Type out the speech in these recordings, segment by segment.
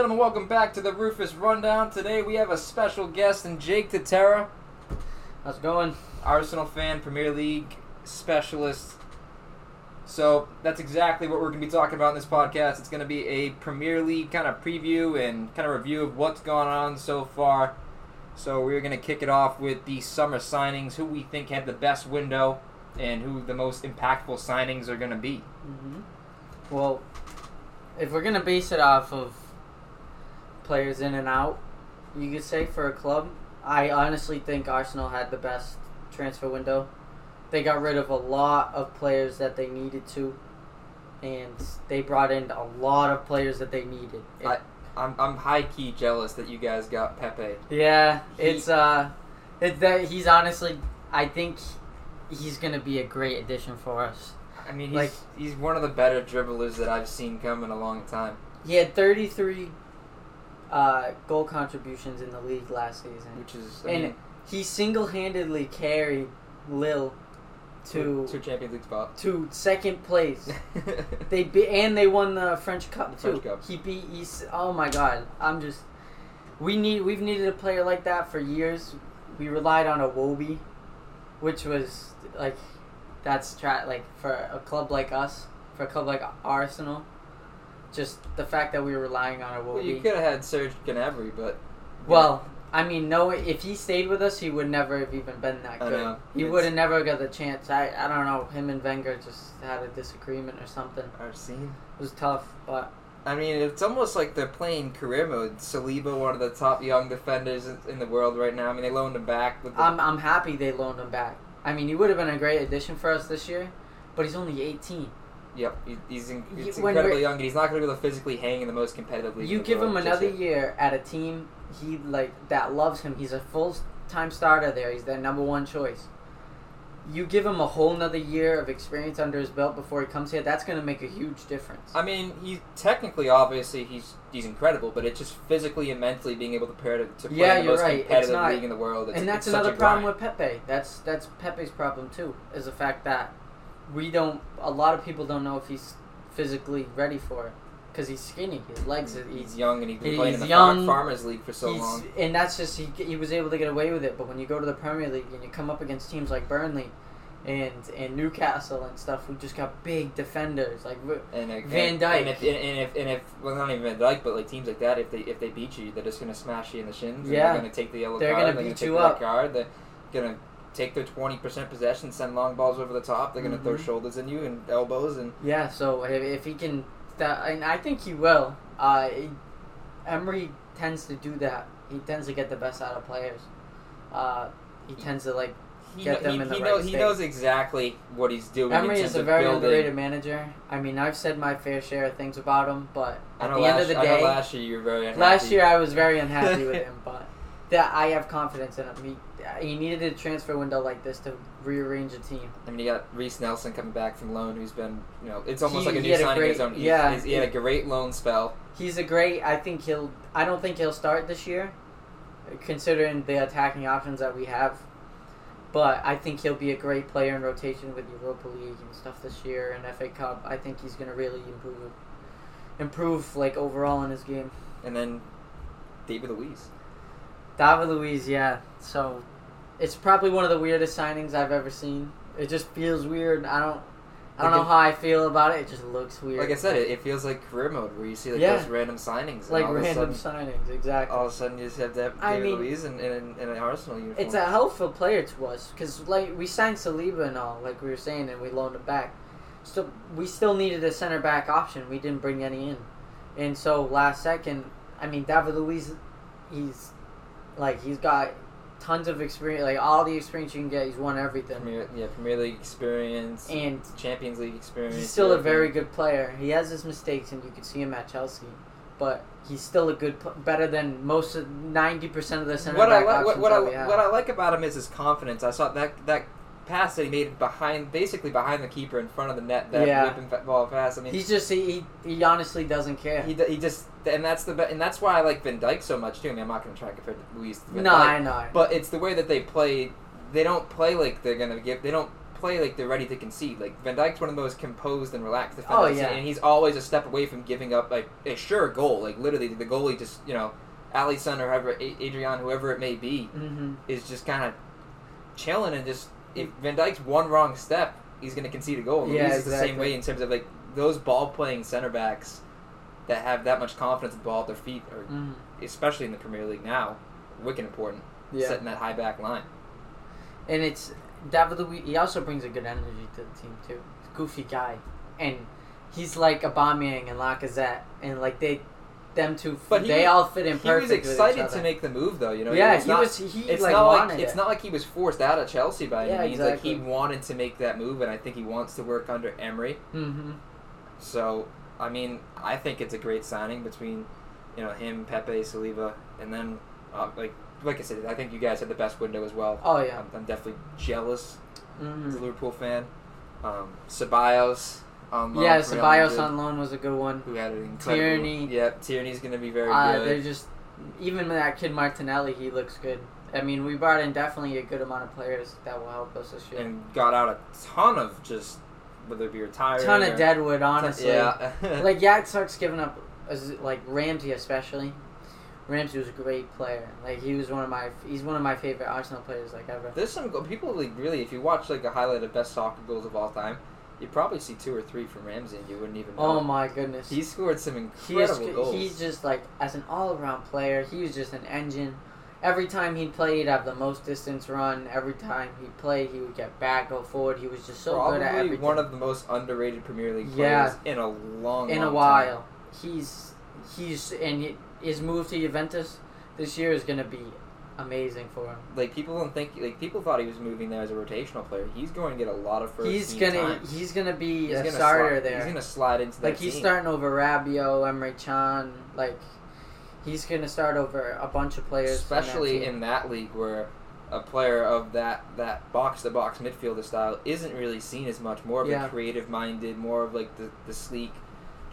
gentlemen, welcome back to the Rufus Rundown. Today we have a special guest in Jake DeTerra, How's it going? Arsenal fan, Premier League specialist. So that's exactly what we're going to be talking about in this podcast. It's going to be a Premier League kind of preview and kind of review of what's gone on so far. So we're going to kick it off with the summer signings, who we think had the best window, and who the most impactful signings are going to be. Mm-hmm. Well, if we're gonna base it off of players in and out, you could say for a club, I honestly think Arsenal had the best transfer window. They got rid of a lot of players that they needed to, and they brought in a lot of players that they needed. It- I- I'm, I'm high key jealous that you guys got Pepe. yeah, he- it's uh, it's that he's honestly, I think he's gonna be a great addition for us. I mean, he's, Like- he's one of the better dribblers that I've seen come in a long time. He had 33 uh, goal contributions in the league last season. Which is, I And mean, he single-handedly carried Lille to to Champions League spot. to second place. They be, and they won the French Cup The too. French Cup. He beat East. Oh my God! I'm just. We need. We've needed a player like that for years. We relied on Iwobi, which was like, that's tra- like for a club like us, for a club like Arsenal. Just the fact that we were relying on Iwobi. well, you could have had Serge Gnabry, but Well, I mean, no. If he stayed with us, he would never have even been that good. He would have never got the chance. I, I don't know. Him and Wenger just had a disagreement or something. I've seen. It was tough, but I mean, it's almost like they're playing career mode. Saliba, one of the top young defenders in- in the world right now. I mean, they loaned him back. With the, I'm I'm happy they loaned him back. I mean, he would have been a great addition for us this year, but he's only 18. Yep, he, he's in, he's incredibly young, and he's not going to be able to physically hang in the most competitive league. You in the give him another yet. year at a team he like that loves him. He's a full time starter there. He's their number one choice. You give him a whole nother year of experience under his belt before he comes here. That's going to make a huge difference. I mean, he technically, obviously, he's he's incredible, but it's just physically and mentally being able to prepare to, to play Yeah, in the most right. Competitive not- league in the world. It's, and that's another problem grind. with Pepe. That's that's Pepe's problem too. Is the fact that we don't. A lot of people don't know if he's physically ready for it because he's skinny. His legs. are- He's He's, young and he's been playing in the young, Farmers League for so long. and that's just he. He was able to get away with it. But when you go to the Premier League and you come up against teams like Burnley. And, and Newcastle and stuff, who just got big defenders like And, uh, Van Dijk. And if, and, and if and if well not even Van Dijk, but like teams like that, if they if they beat you, they're just gonna smash you in the shins. And Yeah. they're gonna take the yellow They're card. gonna they're beat take you the red up. card. They're gonna take their twenty percent possession, send long balls over the top. They're gonna throw Mhm. shoulders in you and elbows and Yeah, so if, if he can, that, and I think he will. Uh, he- Emery tends to do that. He tends to get the best out of players. Uh, he tends to like. he, Get them he, in the he, right knows, he knows exactly what he's doing. in Emery is a very building. underrated manager. I mean, I've said my fair share of things about him, but at the last, end of the I know day, last year you were very unhappy. last year I was very unhappy with him. But that I have confidence in him. He he needed a transfer window like this to rearrange a team. I mean, you got Reiss Nelson coming back from loan, who's been, you know, it's almost He- like a new had a signing of his great- own. He's- yeah. he's- he had a great loan spell. He's a great. I think he'll. I don't think he'll start this year, considering the attacking options that we have. But I think he'll be a great player in rotation with Europa League and stuff this year and FA Cup. I think he's gonna really improve, improve like overall in his game. And then David Luiz. David Luiz, yeah. So it's probably one of the weirdest signings I've ever seen. It just feels weird. I don't. I don't Like know how I feel about it. It just looks weird. Like I said, it, it feels like career mode where you see like Yeah. those random signings. and like all of a random sudden- signings, exactly. all of a sudden you just have that I David mean- Luiz in, in, in an Arsenal uniform. It's a helpful player to us because, like, we signed Saliba and all, like we were saying, and we loaned him back. So we still needed a center back option. We didn't bring any in, and so last second, I mean, David Luiz, he's like he's got tons of experience, like all the experience you can get. He's won everything, Premier, yeah, Premier League experience, and Champions League experience. he's still a very good player. He has his mistakes, and you can see him at Chelsea. But he's still a good, better than most of ninety percent of the center What I back like, what, options what, that we I, what I like about him is his confidence. I saw that that pass that he made behind, basically behind the keeper in front of the net. That Yeah. whipping ball pass. I mean, He's just he, he he honestly doesn't care. he, he just and that's the be- and that's why I like Van Dijk so much too. I mean, I'm not going to try to compare Luiz to Van no, Dijk, I know. but it's the way that they play. They don't play like they're going to give. They don't play like they're ready to concede. Like Van Dijk's one of the most composed and relaxed Oh, defenders, yeah. and he's always a step away from giving up like a sure goal. Like literally, the goalie just you know, Alisson or whoever, Adrian, whoever it may be, Mm-hmm. is just kind of chilling and just if Van Dijk's one wrong step, he's going to concede a goal. Yeah, Luiz is the same way in terms of like those ball playing center backs that have that much confidence in the ball at their feet, or Mm-hmm. especially in the Premier League now, wicked important. Yeah. Setting that high back line. And it's David Luiz. He also brings a good energy to the team too. Goofy guy, and he's like Aubameyang and Lacazette, and like they, them two, But they was- all fit in He perfect. was excited to make the move, though. You know, yeah, it's he not- was. He It's like not wanted like it. it's not like he was forced out of Chelsea by any Yeah, means. Like he wanted to make that move, and I think he wants to work under Emery. Mm-hmm. So, I mean, I think it's a great signing between, you know, him, Pepe, Saliba, and then, uh, like, like I said, I think you guys had the best window as well. Oh yeah. I'm, I'm definitely jealous as a Mm-hmm. Liverpool fan. Um, Ceballos on loan Yeah, Ceballos on loan was a good one. who had an incredible. Tierney. Yep, Tierney's going to be very Uh, good. they're just even that kid Martinelli, he looks good. I mean, we brought in definitely a good amount of players that will help us this year. and got out a ton of just whether it be retired. ton or- of deadwood, honestly. Yeah. like yeah, it starts giving up. as- Like Ramsey especially. Ramsey was a great player. Like he was one of my he's one of my favorite Arsenal players like ever. There's some people like really. If you watch like a highlight of best soccer goals of all time, you probably see two or three from Ramsey, and you wouldn't even know. Oh my goodness. He scored some He is, incredible goals. he's just like as an all around player, he was just an engine. Every time he played, he'd have the most distance run. Every time he played, he would get back, go forward. He was just so probably good at everything. one of the most underrated Premier League Yeah. players in a long, in long a while. He's he's and his move to Juventus this year is gonna be amazing for him. Like people don't think like people thought he was moving there as a rotational player. He's going to get a lot of first. He's gonna time. he's gonna be He's a gonna starter slide, there. He's gonna slide into like he's team. starting over Rabiot, Emre Can. Like he's gonna start over a bunch of players, from that especially in that league where a player of that that box to box midfielder style isn't really seen as much. More of Yeah. a creative minded, more of like the the sleek.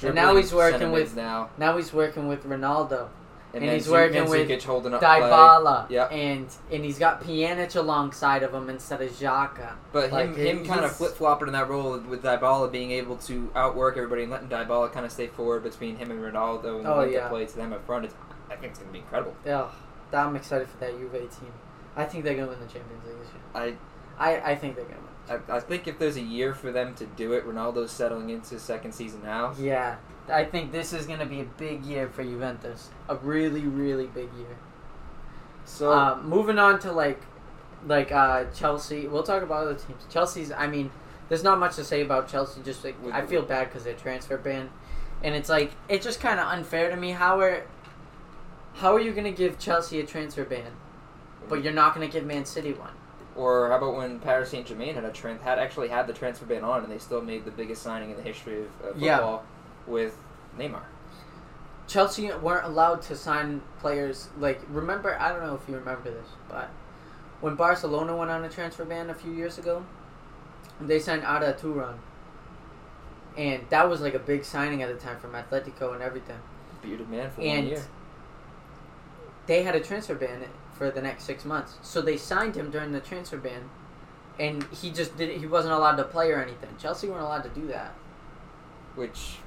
And now he's working with- now, Now he's working with Ronaldo, and then he's Zu- working and with holding up. Dybala, Yep. and and he's got Pjanic alongside of him instead of Xhaka. But Like, him, him kind of flip flopping in that role with Dybala being able to outwork everybody and letting Dybala kind of stay forward between him and Ronaldo and Oh, link yeah. play to them up front. It's, I think it's going to be incredible. Yeah, I'm excited for that Juve team. I think they're gonna win the Champions League this year. I, I, I think they're gonna win. I I think if there's a year for them to do it, Ronaldo's settling into his second season now. Yeah, I think this is gonna be a big year for Juventus. A really, really big year. So uh, moving on to like, like uh, Chelsea. We'll talk about other teams. Chelsea's. I mean, there's not much to say about Chelsea. Just like I feel bad because they're transfer ban, and it's like it's just kind of unfair to me. How are, how are you gonna give Chelsea a transfer ban, but you're not gonna give Man City one? or how about when Paris Saint Germain had a tran- had actually had the transfer ban on and they still made the biggest signing in the history of, of Yeah. With Neymar. Chelsea weren't allowed to sign players. Like, remember, I don't know if you remember this, but when Barcelona went on a transfer ban a few years ago, they signed Arda Turan. And that was like a big signing at the time from Atletico and everything. Bearded man for one year. they had a transfer ban for the next six months. So they signed him during the transfer ban, and he just didn't He wasn't allowed to play or anything. Chelsea weren't allowed to do that, Which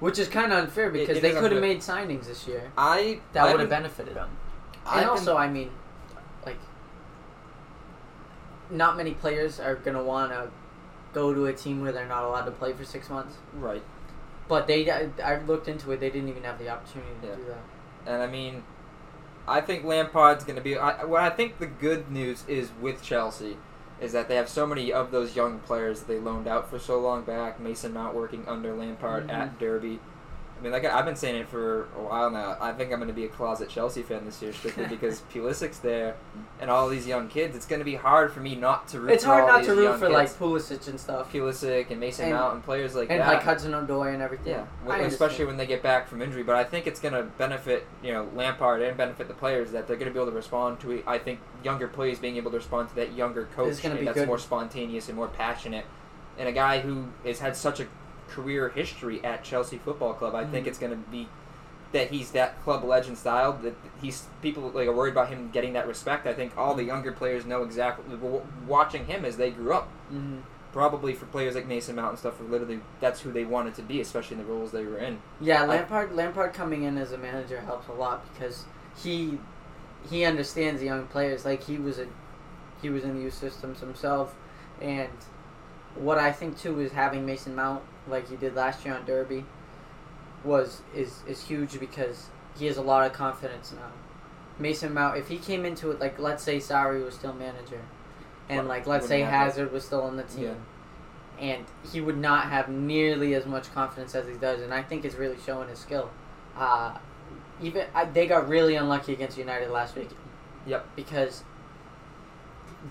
which is kind of unfair because it they could have made signings this year I that would have benefited them. I've And been- also, I mean, like, not many players are gonna want to go to a team where they're not allowed to play for six months. right. But they, I, I looked into it. They didn't even have the opportunity to Yeah. do that. And I mean, I think Lampard's going to be. I, what I think the good news is with Chelsea is that they have so many of those young players that they loaned out for so long back. Mason Mount working under Lampard Mhm. at Derby. I mean, like I've been saying it for a while now. I think I'm going to be a closet Chelsea fan this year strictly because Pulisic's there and all these young kids. It's going to be hard for me not to root. It's for hard not to root for kids. like Pulisic and stuff, Pulisic and Mason And- Mount and players like and that. like Hudson Odoi and everything. Yeah, I w- especially when they get back from injury. But I think it's going to benefit you know Lampard and benefit the players that they're going to be able to respond to. I think younger players being able to respond to that younger coach that's good. more spontaneous and more passionate, and a guy who has had such a career history at Chelsea Football Club. I think Mhm. it's going to be that he's that club legend style that he's people like are worried about him getting that respect. I think all the younger players know exactly watching him as they grew up hmm probably for players like Mason Mount and stuff, were literally that's who they wanted to be, especially in the roles they were in. Yeah, Lampard. Lampard coming in as a manager helps a lot because he he understands the young players. Like he was a he was in the youth systems himself, and what I think too is having Mason Mount like he did last year on Derby was is is huge because he has a lot of confidence now. Mason Mount, if he came into it like let's say Sarri was still manager, and like let's say it. Hazard was still on the team, Yeah. and he would not have nearly as much confidence as he does, and I think it's really showing his skill. Uh, even I, they got really unlucky against United last week. Yep. Because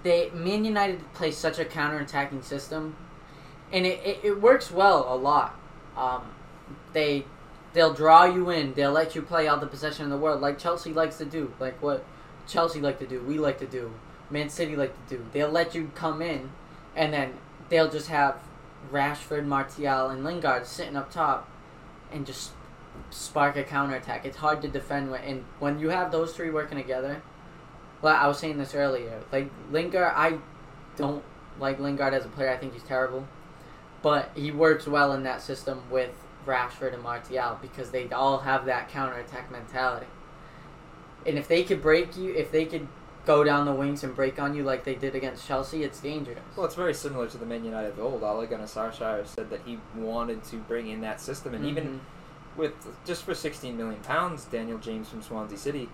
they Man United plays such a counter-attacking system, and it, it, it works well a lot. Um, they they'll draw you in. They'll let you play all the possession in the world, like Chelsea likes to do. Like what Chelsea like to do, we like to do. Man City like to do. They'll let you come in, and then they'll just have Rashford, Martial, and Lingard sitting up top, and just spark a counterattack. It's hard to defend when and when you have those three working together. Well, I was saying this earlier. Like Lingard, I don't like Lingard as a player. I think he's terrible, but he works well in that system with Rashford and Martial because they all have that counterattack mentality. And if they could break you, if they could go down the wings and break on you like they did against Chelsea, it's dangerous. Well, it's very similar to the Man United of old. Ole Gunnar Solskjaer said that he wanted to bring in that system, and even Mhm. with just for 16 million pounds, Daniel James from Swansea City.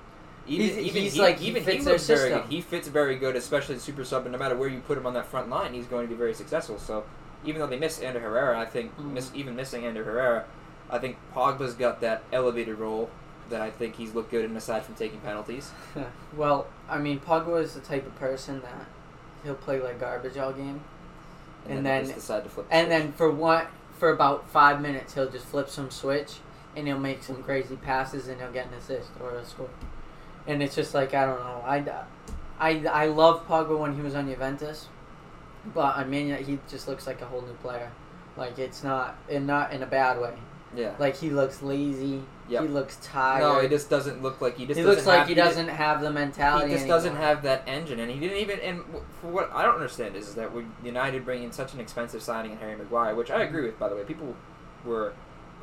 Even, He's- even he's he, like- he even fits he their looks very system. good. He fits very good, especially the super sub. And no matter where you put him on that front line, he's going to be very successful. So even though they miss Ander Herrera, I think Mhm. miss, even missing Ander Herrera, I think Pogba's got that elevated role that I think he's looked good in aside from taking penalties. well, I mean, Pogba is the type of person that he'll play like garbage all game, And, And then, then- just decide to flip. the and switch. then for one for about five minutes he'll just flip some switch, and he'll make some crazy passes, and he'll get an assist or a score. And it's just like I don't know. I, I, I love Pogba when he was on Juventus, but I mean, he just looks like a whole new player. Like it's not, and not in a bad way. yeah. Like he looks lazy. Yep. He looks tired. No, he just doesn't look like he just. he doesn't looks like have- he doesn't have the mentality. He just anymore. doesn't have that engine, and he didn't even. And for what I don't understand is, that when United bring in such an expensive signing in Harry Maguire, which I agree with, by the way. People were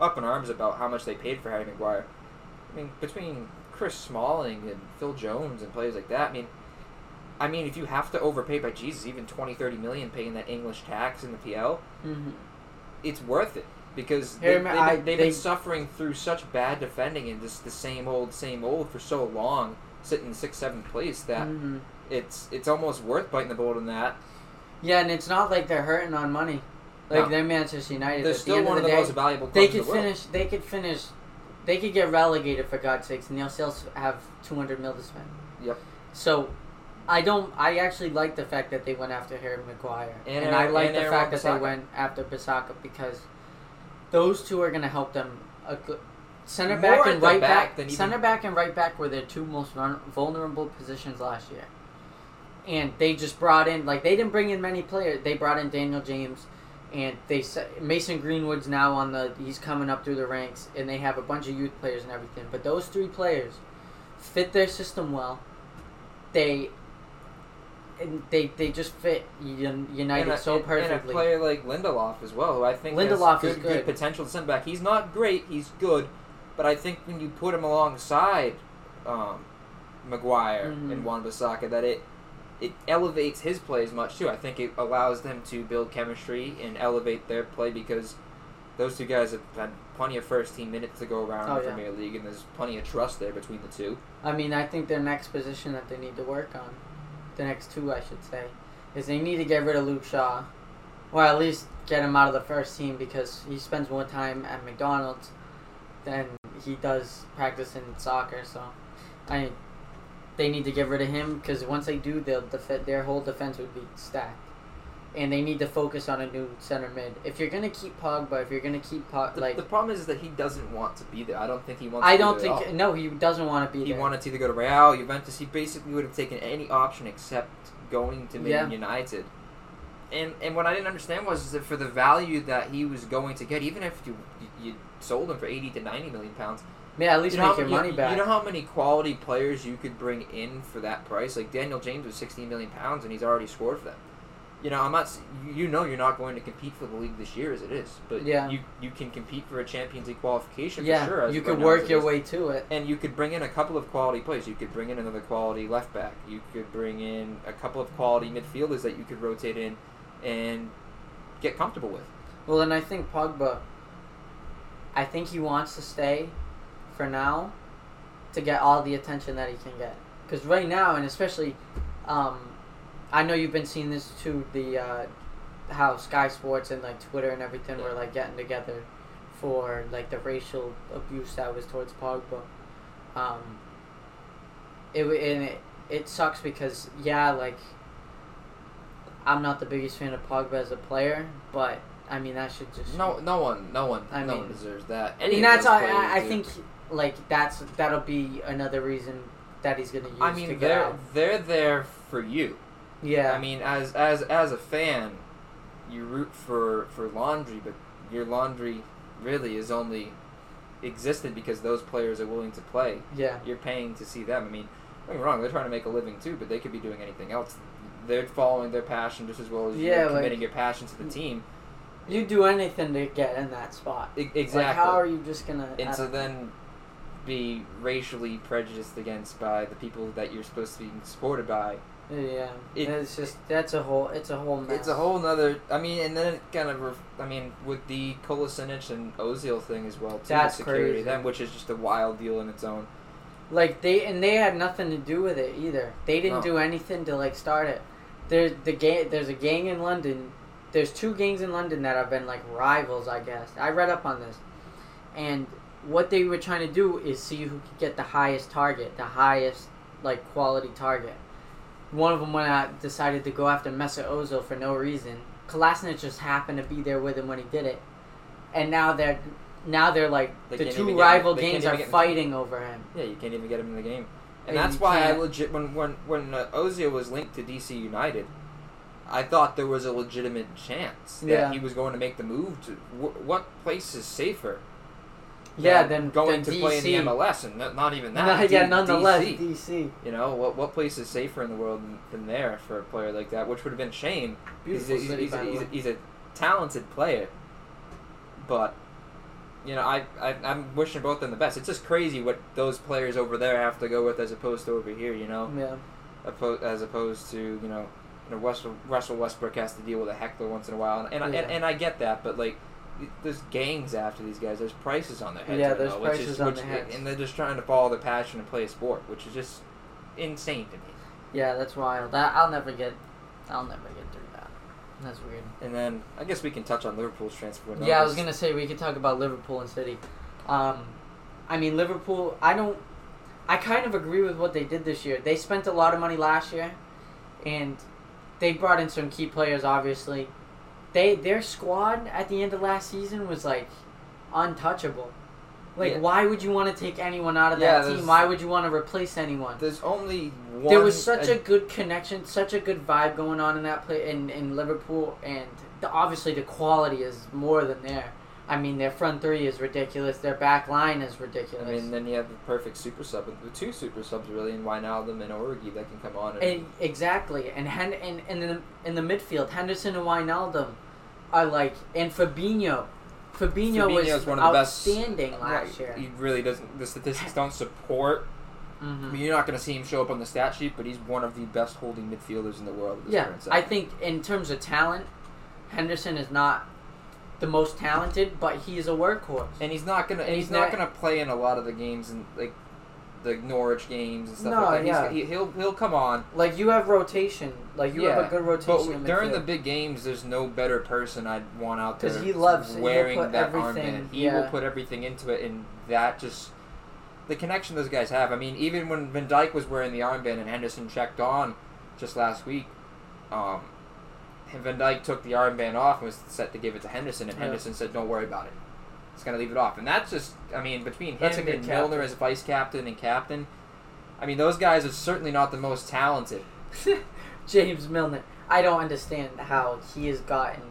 up in arms about how much they paid for Harry Maguire. I mean, between Chris Smalling and Phil Jones and players like that, I mean, I mean, if you have to overpay by Jesus, even 20, 30 million paying that English tax in the PL, Mhm. it's worth it because they, have been, they've they- been suffering through such bad defending and just the same old, same old for so long, sitting in sixth, seventh place that Mhm. it's it's almost worth biting the bullet on that. Yeah, and it's not like they're hurting on money. Like No. they're Manchester United. They're At the still one of the, day, most valuable clubs they in could the world. finish. They could finish. They could get relegated for God's sakes, and they'll still have two hundred mil to spend. Yep. So, I don't. I actually like the fact that they went after Harry Maguire, And and, I like and the fact that Wan-Bissaka. they went after Bissaka because those two are going to help them. A center More back and right back back. than even- Center back and right back were their two most vul- vulnerable positions last year. And they just brought in like they didn't bring in many players. They brought in Daniel James, and they Mason Greenwood's now on the he's coming up through the ranks, and they have a bunch of youth players and everything. But those three players fit their system well. They and they they just fit United and a, so perfectly. And a player like Lindelof as well, who I think Lindelof has is good, good. potential to send back. He's not great, he's good, but I think when you put him alongside um, Maguire Mhm. and Wan Bissaka, that it it elevates his play as much too. I think it allows them to build chemistry and elevate their play because those two guys have had plenty of first team minutes to go around Oh, in the yeah. Premier League, and there's plenty of trust there between the two. I mean, I think their next position that they need to work on, the next two, I should say, is they need to get rid of Luke Shaw, or at least get him out of the first team because he spends more time at McDonald's than he does practicing soccer. So, I, they need to get rid of him because once they do, they'll def- their whole defense would be stacked. And they need to focus on a new center mid. If you're gonna keep Pogba, if you're gonna keep Pog, The, like the problem is that he doesn't want to be there. I don't think he wants. I to be don't think no, he doesn't want to be He there. wanted to either go to Real, Juventus. He basically would have taken any option except going to Man Yeah. United. And and what I didn't understand was that for the value that he was going to get, even if you you sold him for eighty to ninety million pounds, yeah, at least you know make how, your you- money back. You know how many quality players you could bring in for that price? Like Daniel James was sixteen million pounds, and he's already scored for them. You know, I'm not. You know, you're not going to compete for the league this year as it is, but Yeah. you you can compete for a Champions League qualification yeah, for sure. you right could now work your is. way to it. And you could bring in a couple of quality players. You could bring in another quality left back. You could bring in a couple of quality midfielders that you could rotate in and get comfortable with. Well, and I think Pogba. I think he wants to stay for now to get all the attention that he can get. Because right now, and especially, um, I know you've been seeing this too. The uh, how Sky Sports and like Twitter and everything were like getting together for like the racial abuse that was towards Pogba. Um, it and it it sucks because yeah, like I'm not the biggest fan of Pogba as a player, but I mean that should just No, no one, no one, I no mean- one deserves that. I Any of that's those I, I, think like that's that'll be another reason that he's gonna use I to mean, get they're out. they're there for you. Yeah, I mean, as as as a fan, you root for for laundry, but your laundry really is only existed because those players are willing to play. yeah, You're paying to see them. I mean, don't get me wrong, they're trying to make a living too, but they could be doing anything else. They're following their passion just as well as Yeah, you're like- committing your passion to the team. you do anything to get in that spot. E- exactly. Like, how are you just gonna? And to don't then be racially prejudiced against by the people that you're supposed to be supported by. Yeah, it- it's just that's a whole it's a whole mess. It's a whole nother. I mean, and then it kind of. Ref, I mean, with the Kolasinac and Ozil thing as well too. That's security, crazy. Then, which is just a wild deal in its own. Like they and they had nothing to do with it either. They didn't No. do anything to like start it. There's the gang. There's a gang in London. There's two gangs in London that have been like rivals, I guess. I read up on this, and what they were trying to do is see who could get the highest target, the highest like quality target. One of them went out, decided to go after Mesut Ozil for no reason. Kolasinac just happened to be there with him when he did it, and now they're now they're like They the two rival can't gangs are fighting over him. Yeah, you can't even get him in the game, And and that's why I can't- legit when when when uh, Ozil was linked to DC United, I thought there was a legitimate chance that Yeah. he was going to make the move. To wh- what place is safer? Yeah, than then going then to play in the MLS, and not, not even that. Nah, D- yeah, nonetheless, DC. DC. You know what? What place is safer in the world than, than there for a player like that? Which would have been a shame. Beautiful he's a, city, he's, by a, he's, a, he's a talented player, but you know, I, I I'm wishing both of them the best. It's just crazy what those players over there have to go with as opposed to over here. You know, Yeah, Oppo- as opposed to you know, you know Russell, Russell Westbrook has to deal with a heckler once in a while, and and, I, Yeah. and, and I get that, but like. There's gangs after these guys. There's prices on their heads. Yeah, right there's now, prices is, on which, their heads. and they're just trying to follow their passion and play a sport, which is just insane to me. yeah, that's wild. That I'll never get. I'll never get through that. That's weird. And then I guess we can touch on Liverpool's transfer. window. Yeah, I was gonna say we could talk about Liverpool and City. Um, I mean Liverpool. I don't. I kind of agree with what they did this year. They spent a lot of money last year, and they brought in some key players. Obviously, they their squad at the end of last season was like untouchable. Like, Yeah. why would you want to take anyone out of that team? Why would you want to replace anyone? There's only one. there was such uh, a ad- good connection, such a good vibe going on in that play in, in Liverpool, and the, obviously the quality is more than there. I mean, their front three is ridiculous. Their back line is ridiculous. I mean, then you have the perfect super sub, the two super subs really, in Wijnaldum and Origi that can come on. And, and exactly, and Hen- and, and in, the, in the midfield, Henderson and Wijnaldum are like, and Fabinho. Fabinho Fabinho's was one of the best- outstanding last year. He really doesn't. The statistics don't support. I Mhm. mean, you're not going to see him show up on the stat sheet, but he's one of the best holding midfielders in the world. At this Yeah, I think in terms of talent, Henderson is not the most talented, but he is a workhorse. And he's not gonna. And he's he's not not- gonna play in a lot of the games and like the Norwich games and stuff No, like that. yeah. He's, he, he'll he'll come on. Like you have rotation, like you have a good rotation. in during the big games, there's no better person I'd want out there because he loves- wearing that armband. He will put everything into it, and that just the connection those guys have. I mean, even when Van Dijk was wearing the armband and Henderson checked on just last week, um, Van Dijk took the armband off and was set to give it to Henderson, and Yeah. Henderson said, "Don't worry about it. It's gonna leave it off." And that's just, I mean, between him and Milner as vice captain and captain, I mean, those guys are certainly not the most talented. James Milner, I don't understand how he has gotten.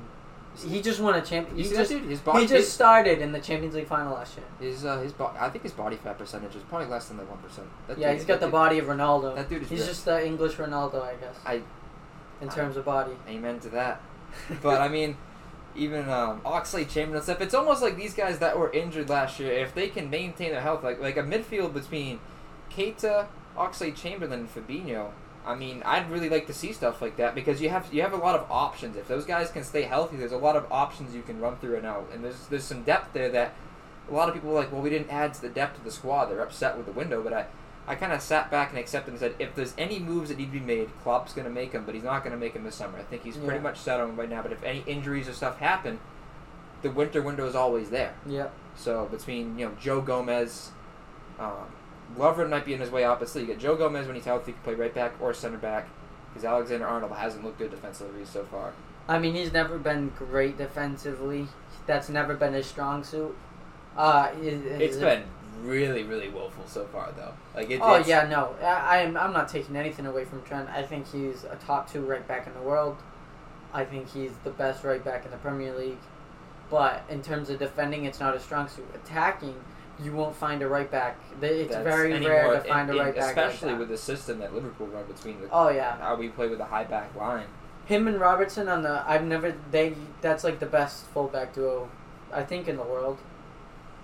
He just won a champion. You He see just, dude? His body, he just started in the Champions League final last year. his, uh, his bo- I think his body fat percentage is probably less than the one percent. Yeah, he's got the body of Ronaldo. That dude is He's ripped. just the English Ronaldo, I guess. I, in terms of body. Amen to that. But I mean, even um, Oxlade-Chamberlain and stuff. It's almost like these guys that were injured last year, if they can maintain their health, like like a midfield between Keita, Oxlade-Chamberlain, and Fabinho. I mean, I'd really like to see stuff like that because you have you have a lot of options. If those guys can stay healthy, there's a lot of options you can run through and out, and there's there's some depth there that a lot of people are like, well, we didn't add to the depth of the squad. They're upset with the window, but I. I kind of sat back and accepted and said, if there's any moves that need to be made, Klopp's going to make them, but he's not going to make them this summer. I think he's pretty much set on right now. But if any injuries or stuff happen, the winter window is always there. Yep. So between you know Joe Gomez, um, Lovren might be in his way but still you get Joe Gomez when he's healthy, he can play right back or center back, because Alexander Arnold hasn't looked good defensively so far. I mean, he's never been great defensively. That's never been his strong suit. Uh, is, It's is- been really really woeful so far though. Like it, Oh it's, yeah, no, I, I'm I'm not taking anything away from Trent. I think he's a top two right back in the world. I think he's the best right back in the Premier League. But in terms of defending, it's not a strong suit. Attacking, you won't find a right back. It's that's very rare to find in- a in- right back. like especially that. with the system that Liverpool run between the Oh yeah, how we play with a high back line. him and Robertson on the. I've never they. That's like the best fullback duo, I think in the world.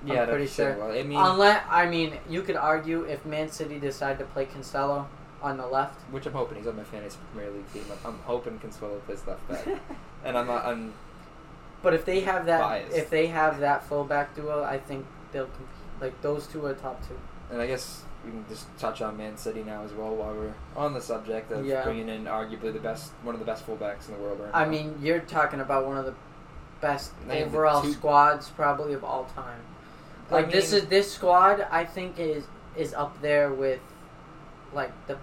I'm Yeah, pretty that's sure. Well, I mean, Unless I mean, you could argue if Man City decide to play Cancelo on the left. which I'm hoping he's on my fantasy Premier League team. I'm, I'm hoping Cancelo plays left back, and I'm not. I'm But if they have that, Biased. if they have that fullback duo, I think they'll compete. Like those two are top two. And I guess we can just touch on Man City now as well while we're on the subject of Yeah. bringing in arguably the best, one of the best fullbacks in the world right I now. mean, you're talking about one of the best Name overall two- squads probably of all time. I Like this is this squad, I think is is up there with like the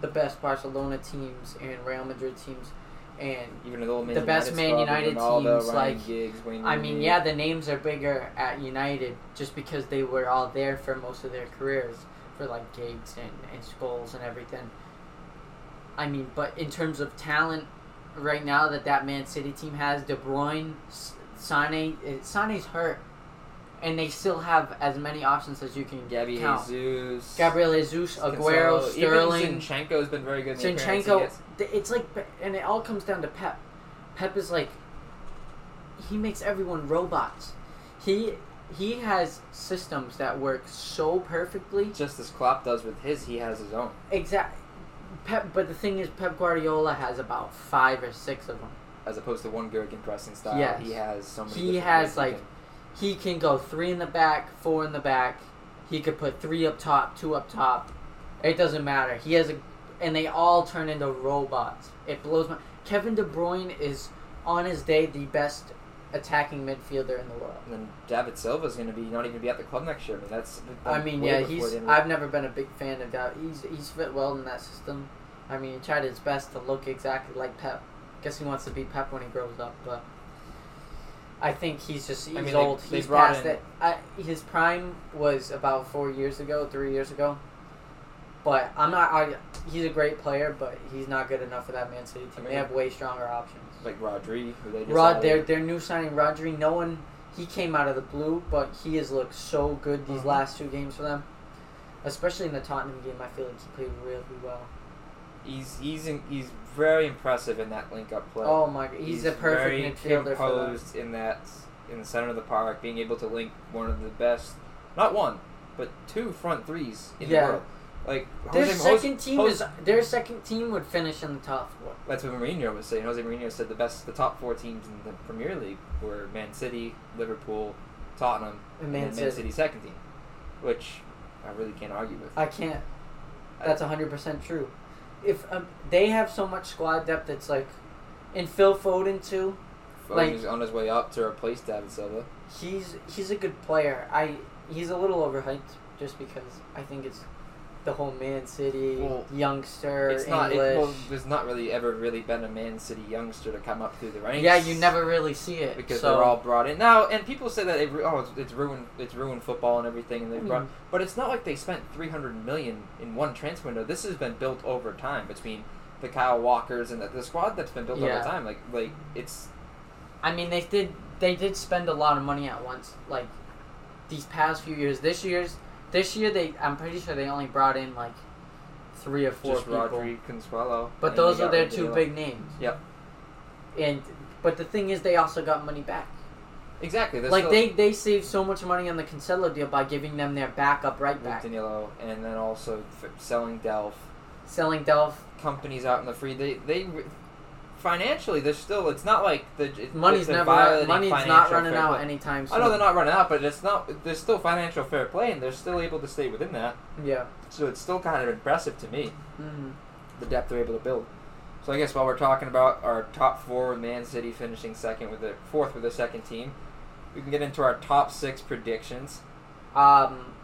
the best Barcelona teams and Real Madrid teams, and even the old Man the best Man squad United Ronaldo, teams, Ryan like, Giggs, I mean, yeah, the names are bigger at United just because they were all there for most of their careers, for like Giggs and, and Scholes and everything. I mean, but in terms of talent, right now that that Man City team has, De Bruyne, S- Sane, eh, Sane's hurt, and they still have as many options as you can Gabby count. Jesus, Gabriel Jesus, Aguero, Sterling, Even Zinchenko's been very good. In the appearance he Zinchenko. It's like, and it all comes down to Pep. Pep is like, he makes everyone robots. He he has systems that work so perfectly. just as Klopp does with his, he has his own. Exact. Pep, but the thing is, Pep Guardiola has about five or six of them. As opposed to one gegenpressing style, Yes. he has so many. He has, he like, He can go three in the back, four in the back. He could put three up top, two up top. It doesn't matter. He has a, and they all turn into robots. It blows my. Kevin De Bruyne is on his day the best attacking midfielder in the world. And then David Silva is going to be not even be at the club next year. I mean, that's. I mean, yeah, he's. the end of the- I've never been a big fan of that. He's he's fit well in that system. I mean, he tried his best to look exactly like Pep. Guess he wants to be Pep when he grows up, but I think he's just he's mean, old. they he's past in- it. I, his prime was about four years ago, three years ago. But I'm not. I, he's a great player, but he's not good enough for that Man City team. I they have way stronger options. like Rodri, who they just Rod, their their new signing Rodri. No one, he came out of the blue, but he has looked so good these Mhm. last two games for them. Especially in the Tottenham game, I feel like he played really well. He's he's in, he's very impressive in that link up play. Oh my god, he's, a perfect very midfielder for that. composed in that in the center of the park, being able to link one of the best, not one, but two front threes in Yeah. the world. Like Their Jose, second team Jose- is their second team would finish in the top four. That's what Mourinho was saying. Jose Mourinho said the best, the top four teams in the Premier League were Man City, Liverpool, Tottenham, And and Man then Man City. City's second team, which I really can't argue with. I can't. That's hundred percent true. If um, they have so much squad depth, it's like, in Phil Foden too. Foden's like- on his way up to replace David Silva. He's he's a good player. I he's a little overhyped just because I think it's the whole Man City Well, youngster It's not. It, well, there's not really ever really been a Man City youngster to come up through the ranks. yeah, you never really see it because so, they're all brought in now, and people say that it, oh, it's, it's ruined, it's ruined football and everything, and they brought, mean- but it's not like they spent 300 million in one transfer window. This has been built over time between the Kyle Walkers and the, the squad that's been built Yeah. over time. Like, like it's I mean, they did they did spend a lot of money at once. Like these past few years. This year's this year they I'm pretty sure they only brought in like three or four just people. Rodri, Cancelo. But and those are their two big names. Yep. And but the thing is, they also got money back. Exactly. like still- they they saved so much money on the Cancelo deal by giving them their backup right with back, Danilo, and then also f- selling Delph. selling Delph. companies out in the free. They they financially they're still. It's not like the it, Money's never money's not running out play. anytime soon. I know they're not running out, but it's not. There's still financial fair play, and they're still able to stay within that. Yeah. So it's still kind of impressive to me hmm the depth they're able to build. So I guess while we're talking about our top four, with Man City finishing second with the fourth with the second team, we can get into our top six predictions. Um.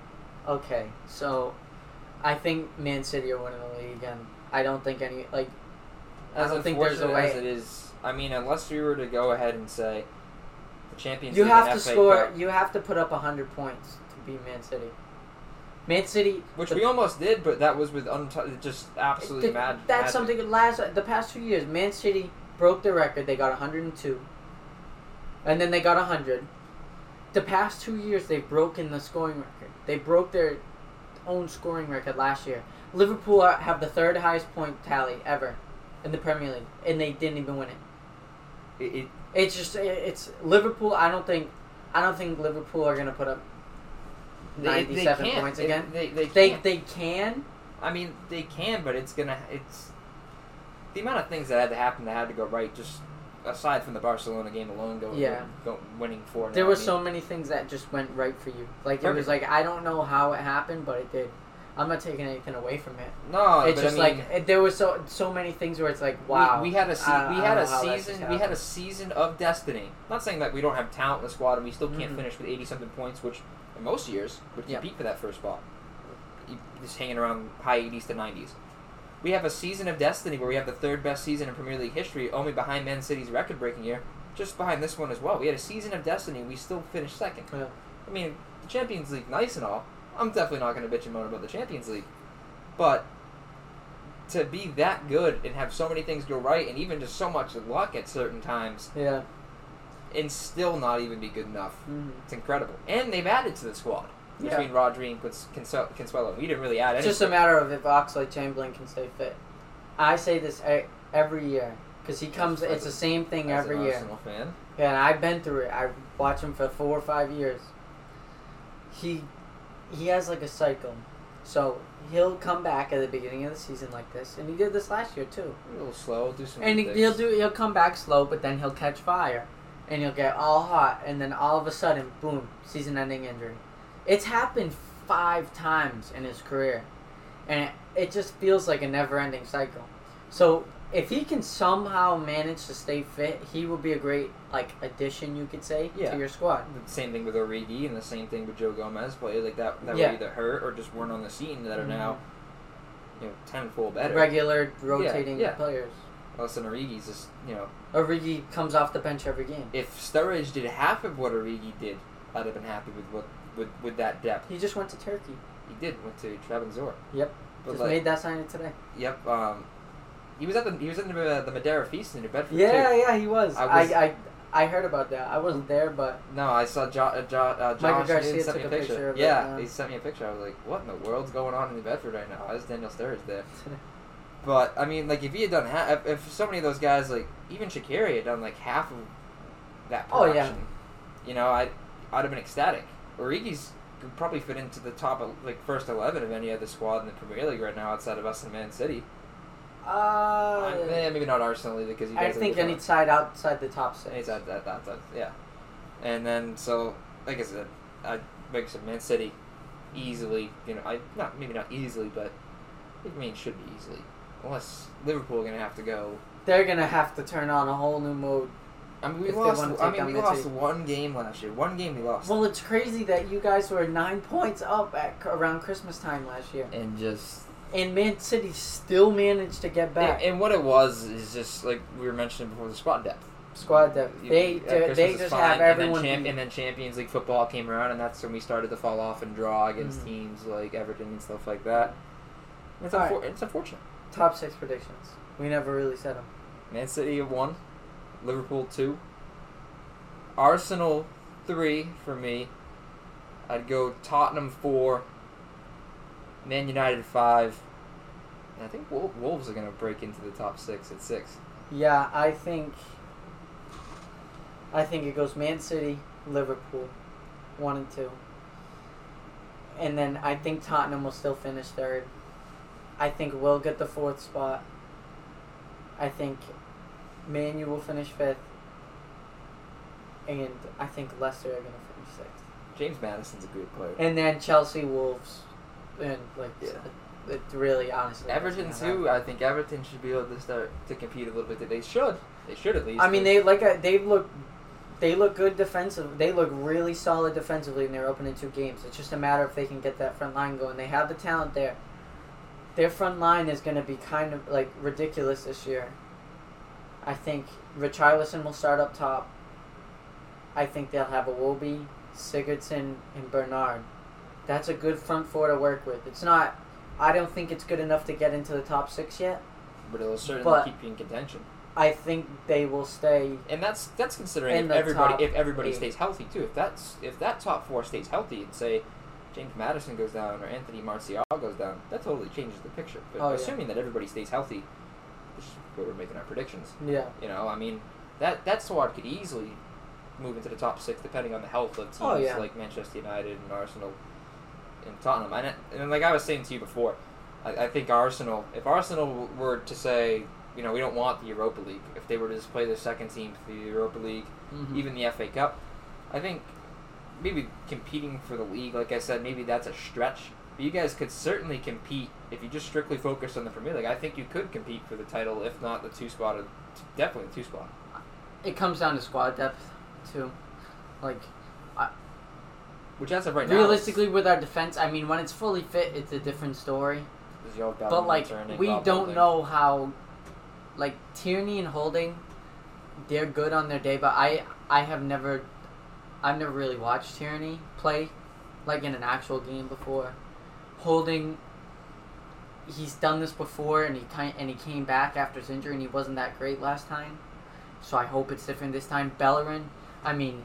Okay, so I think Man City are winning the league, and I don't think any like. I As don't think there's a unfortunate as it is, I mean, unless we were to go ahead and say the Champions You League have to FA score. Cup, You have to put up hundred points to beat Man City. Man City, which the- we almost did, but that was with just absolutely the- mad. That's magic. something last the past two years. Man City broke the record. They got 102, and then they got 100. The past two years, they've broken the scoring record. They broke their own scoring record last year. Liverpool are, have the third highest point tally ever in the Premier League, and they didn't even win it. It, it, It's just it's Liverpool. I don't think I don't think Liverpool are gonna put up they 97 points It- again. they, they, They they can. I mean, they can, but it's gonna. It's the amount of things that had to happen that had to go right. Just aside from the Barcelona game alone, going Yeah. go, winning four. There were I mean, so many things that just went right for you. Like it was like I don't know how it happened, but it did. I'm not taking anything away from it. no. it's just I mean, like it, there was so so many things where it's like wow. We, we had a se- we had a know how that just season we had a season of destiny. not saying that we don't have talent in the squad and we still can't Mhm. finish with eighty something points, which in most years would compete for that first spot. Just hanging around high eighties to nineties. We have a season of destiny where we have the third best season in Premier League history, only behind Man City's record breaking year, just behind this one as well. We had a season of destiny we still finished second. Yeah. I mean, the Champions League nice and all. I'm definitely not going to bitch and moan about the Champions League, but to be that good and have so many things go right, and even just so much luck at certain times, Yeah. and still not even be good enough, Mhm. it's incredible. And they've added to the squad Yeah. between Rodri and Cons- Cancelo. Cancelo. We didn't really add anything. It's just a matter of if Oxlade-Chamberlain can stay fit. I say this every year because he comes. It's the same thing as every year. Arsenal fan. Yeah, and I've been through it. I watch him for four or five years. He he has like a cycle. So he'll come back at the beginning of the season like this, and he did this last year too. A little slow. Do some. And he, he'll do he'll come back slow, but then he'll catch fire, and he'll get all hot, and then all of a sudden, boom, season-ending injury. It's happened five times in his career, and it, it just feels like a never-ending cycle. So if he can somehow manage to stay fit, he will be a great like addition, you could say, Yeah. to your squad. The same thing with Origi and the same thing with Joe Gomez. Players like that that Yeah. were either hurt or just weren't on the scene that are Mhm. now, you know, tenfold better. Regular rotating yeah. players. Listen, Origi's just you know, Origi comes off the bench every game. if Sturridge did half of what Origi did, I'd have been happy with what with, with that depth. He just went to Turkey. He did went to Trabzonspor. Yep. But just like, made that signing today. yep. Um, he was at the he was at the, uh, the Madeira feast in New Bedford. Yeah, too. yeah, he was. I I, was- I, I, heard about that. I wasn't there, but No, I saw jo- uh, jo- uh, Michael Josh Garcia sent me a picture. picture it, yeah, yeah. he sent me a picture. I was like, "What in the world's going on in New Bedford right now? Why is Daniel Sturridge there?" But I mean, like, if he had done half, if, if so many of those guys, like even Shaqiri, had done like half of that Oh, yeah. you know, I I'd have been ecstatic. Origi's could probably fit into the top of, like first eleven of any other squad in the Premier League right now, outside of us and Man City. Uh, eh, maybe not Arsenal either because he. I does think everything. any side outside the top six. He's at that, that, that, yeah. And then, so, like I said, I like I said, Man City, easily, you know, I not maybe not easily, but I mean, should be easily, unless Liverpool are gonna have to go. They're gonna have to turn on a whole new mode. I mean, we If lost. I mean, we lost City. one game last year. One game we lost. Well, it's crazy that you guys were nine points up at around Christmas time last year, and just and Man City still managed to get back. and, and what it was is just like we were mentioning before the squad depth. Squad depth. You- They they, they just fine, have and everyone. then, champ- and then Champions League football came around, and that's when we started to fall off and draw against Mhm. teams like Everton and stuff like that. It's, unfor- it's unfortunate. Top six predictions. We never really said them. Man City at one, Liverpool two, Arsenal three for me. I'd go Tottenham four, Man United five, And I think Wolves are going to break into the top six at six. Yeah, I think. I think it goes Man City, Liverpool, one and two. And then I think Tottenham will still finish third. I think we'll get the fourth spot. I think Man U will finish fifth. And I think Leicester are gonna finish sixth. James Maddison's a good player. And then Chelsea, Wolves, and like Yeah. it really honestly. Everton doesn't too. I think Everton should be able to start to compete a little bit. They should. They should at least. I mean, they like uh, they look, they look good defensive. They look really solid defensively in their opening two games. It's just a matter if they can get that front line going. They have the talent there. Their front line is going to be kind of like ridiculous this year. I think Richarlison will start up top. I think they'll have Iwobi, Sigurdsson, and Bernard. That's a good front four to work with. It's not. I don't think it's good enough to get into the top six yet. but it'll certainly but- keep you in contention. I think they will stay And that's that's considering if everybody if everybody eight. stays healthy too. If that's if that top four stays healthy and say James Maddison goes down or Anthony Martial goes down, that totally changes the picture. But Oh, yeah. assuming that everybody stays healthy, which is where we're making our predictions. Yeah. You know, I mean, that that squad could easily move into the top six depending on the health of oh, teams Oh, yeah. like Manchester United and Arsenal and Tottenham. And, and like I was saying to you before, I, I think Arsenal, if Arsenal were to say, you know, we don't want the Europa League, if they were to just play their second team for the Europa League, Mhm. even the FA Cup, I think maybe competing for the league, like I said, maybe that's a stretch. But you guys could certainly compete if you just strictly focused on the Premier League. I think you could compete for the title, if not the two spot, definitely the two spot. It comes down to squad depth, too. Like Which as of right now, realistically, with our defense, I mean, when it's fully fit, it's a different story. is Joe But like, returning, we Bob don't Holding. know how. Like Tierney and Holding, they're good on their day, but I I have never, I've never really watched Tierney play, like in an actual game before. Holding. He's done this before, and he kind and he came back after his injury, and he wasn't that great last time. So I hope it's different this time. Bellerin, I mean,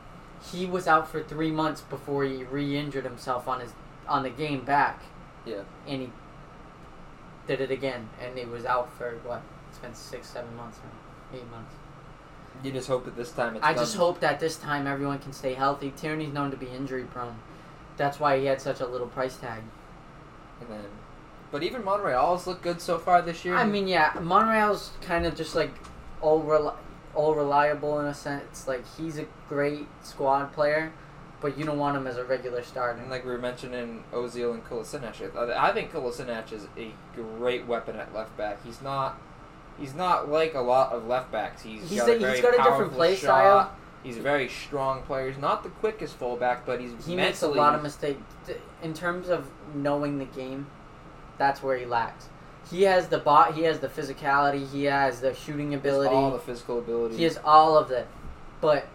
he was out for three months before he re-injured himself on his on the game back, Yeah, and he did it again, and he was out for what? It's been six, seven months now, eight months. you just hope that this time it's I done. just hope that this time everyone can stay healthy. Tierney's known to be injury prone. That's why he had such a little price tag. And then, but even Monreal's looked good so far this year. I mean, yeah, Monreal's kind of just like all rel- all reliable in a sense. Like he's a great squad player, but you don't want him as a regular starter. And like we were mentioning Ozil and Kolasinac, I think Kolasinac is a great weapon at left back. He's not, he's not like a lot of left backs. He's, He's got a- a, he's very got a different play shot. style. He's a very strong player. He's not the quickest fullback, but he's He mentally, makes a lot of mistakes in terms of knowing the game. That's where he lacks. He has the bot. He has the physicality. He has the shooting has ability. all the physical ability. He has all of it, but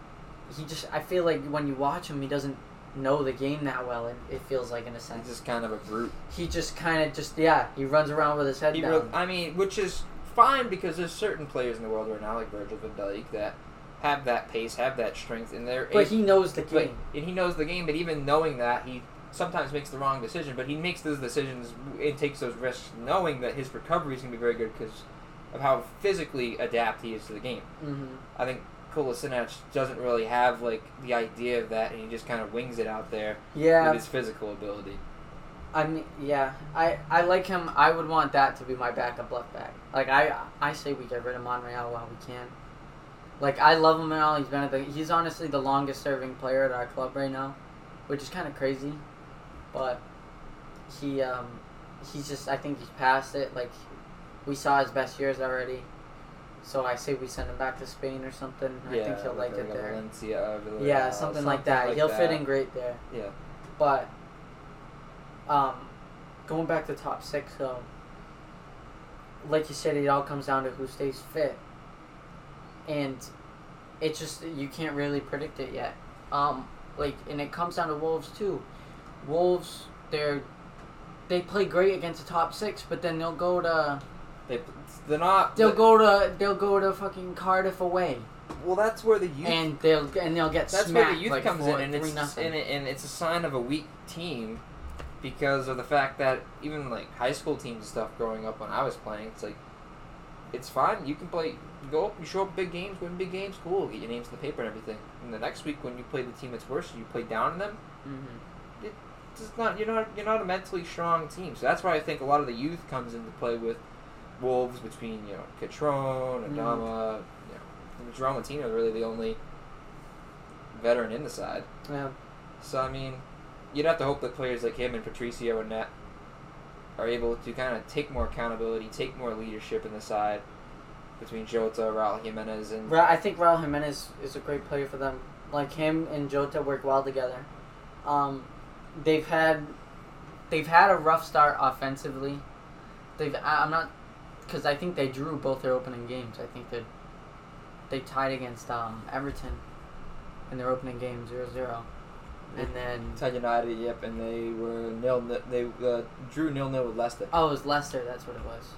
he just. I feel like when you watch him, he doesn't know the game that well. It, it feels like in a sense. He's just kind of a brute. He just kind of just yeah. He runs around with his head He down. real, I mean, which is fine because there's certain players in the world right now, like Virgil van Dijk, that have that pace, have that strength, and they're but he knows the But, game. and he knows the game, but even knowing that, he sometimes makes the wrong decision. But he makes those decisions and takes those risks, knowing that his recovery is going to be very good because of how physically adapt he is to the game. hmm I think Kolasinac doesn't really have like the idea of that, and he just kind of wings it out there Yeah, with his physical ability. I mean, yeah, I I like him. I would want that to be my backup left back. Like I I say we get rid of Monreal while we can. Like I love him and all. He's been at the. He's honestly the longest serving player at our club right now, which is kind of crazy, but he um he's just I think he's past it. Like we saw his best years already, so I say we send him back to Spain or something. I think he'll like it there. Valencia, Yeah, something, like that. He'll fit in great there. Yeah. But um, going back to top six though, like you said, it all comes down to who stays fit, and it just you can't really predict it yet. Um, like, and it comes down to Wolves too. Wolves, they're they play great against the top six, but then they'll go to They, they're not. they'll go to they'll go to fucking Cardiff away, Well, that's where the youth and they'll and they'll get That's where the youth like comes four, in, and it's and, it, and it's a sign of a weak team because of the fact that even like high school teams and stuff growing up when I was playing, it's like it's fine. You can play, you go up, you show up big games, win big games, cool. Get your names in the paper and everything. And the next week when you play the team that's worse, you play down on them. Mm-hmm. It's not you're not you're not a mentally strong team. So that's why I think a lot of the youth comes into play with Wolves between you know Cutrone, Mhm. Adama, you know, Jerome Latino is really the only veteran in the side. Yeah. So I mean, you'd have to hope that players like him and Patricio and Net are able to kind of take more accountability, take more leadership in the side between Jota, Raul Jimenez, and I think Raul Jimenez is a great player for them. Like him and Jota work well together. Um, they've had they've had a rough start offensively. They've I'm not because I think they drew both their opening games. I think that they tied against um, Everton in their opening game 0-0. and then Ted United. Yep, and they were nil. They uh, drew nil nil with Leicester. oh, it was Leicester. That's what it was.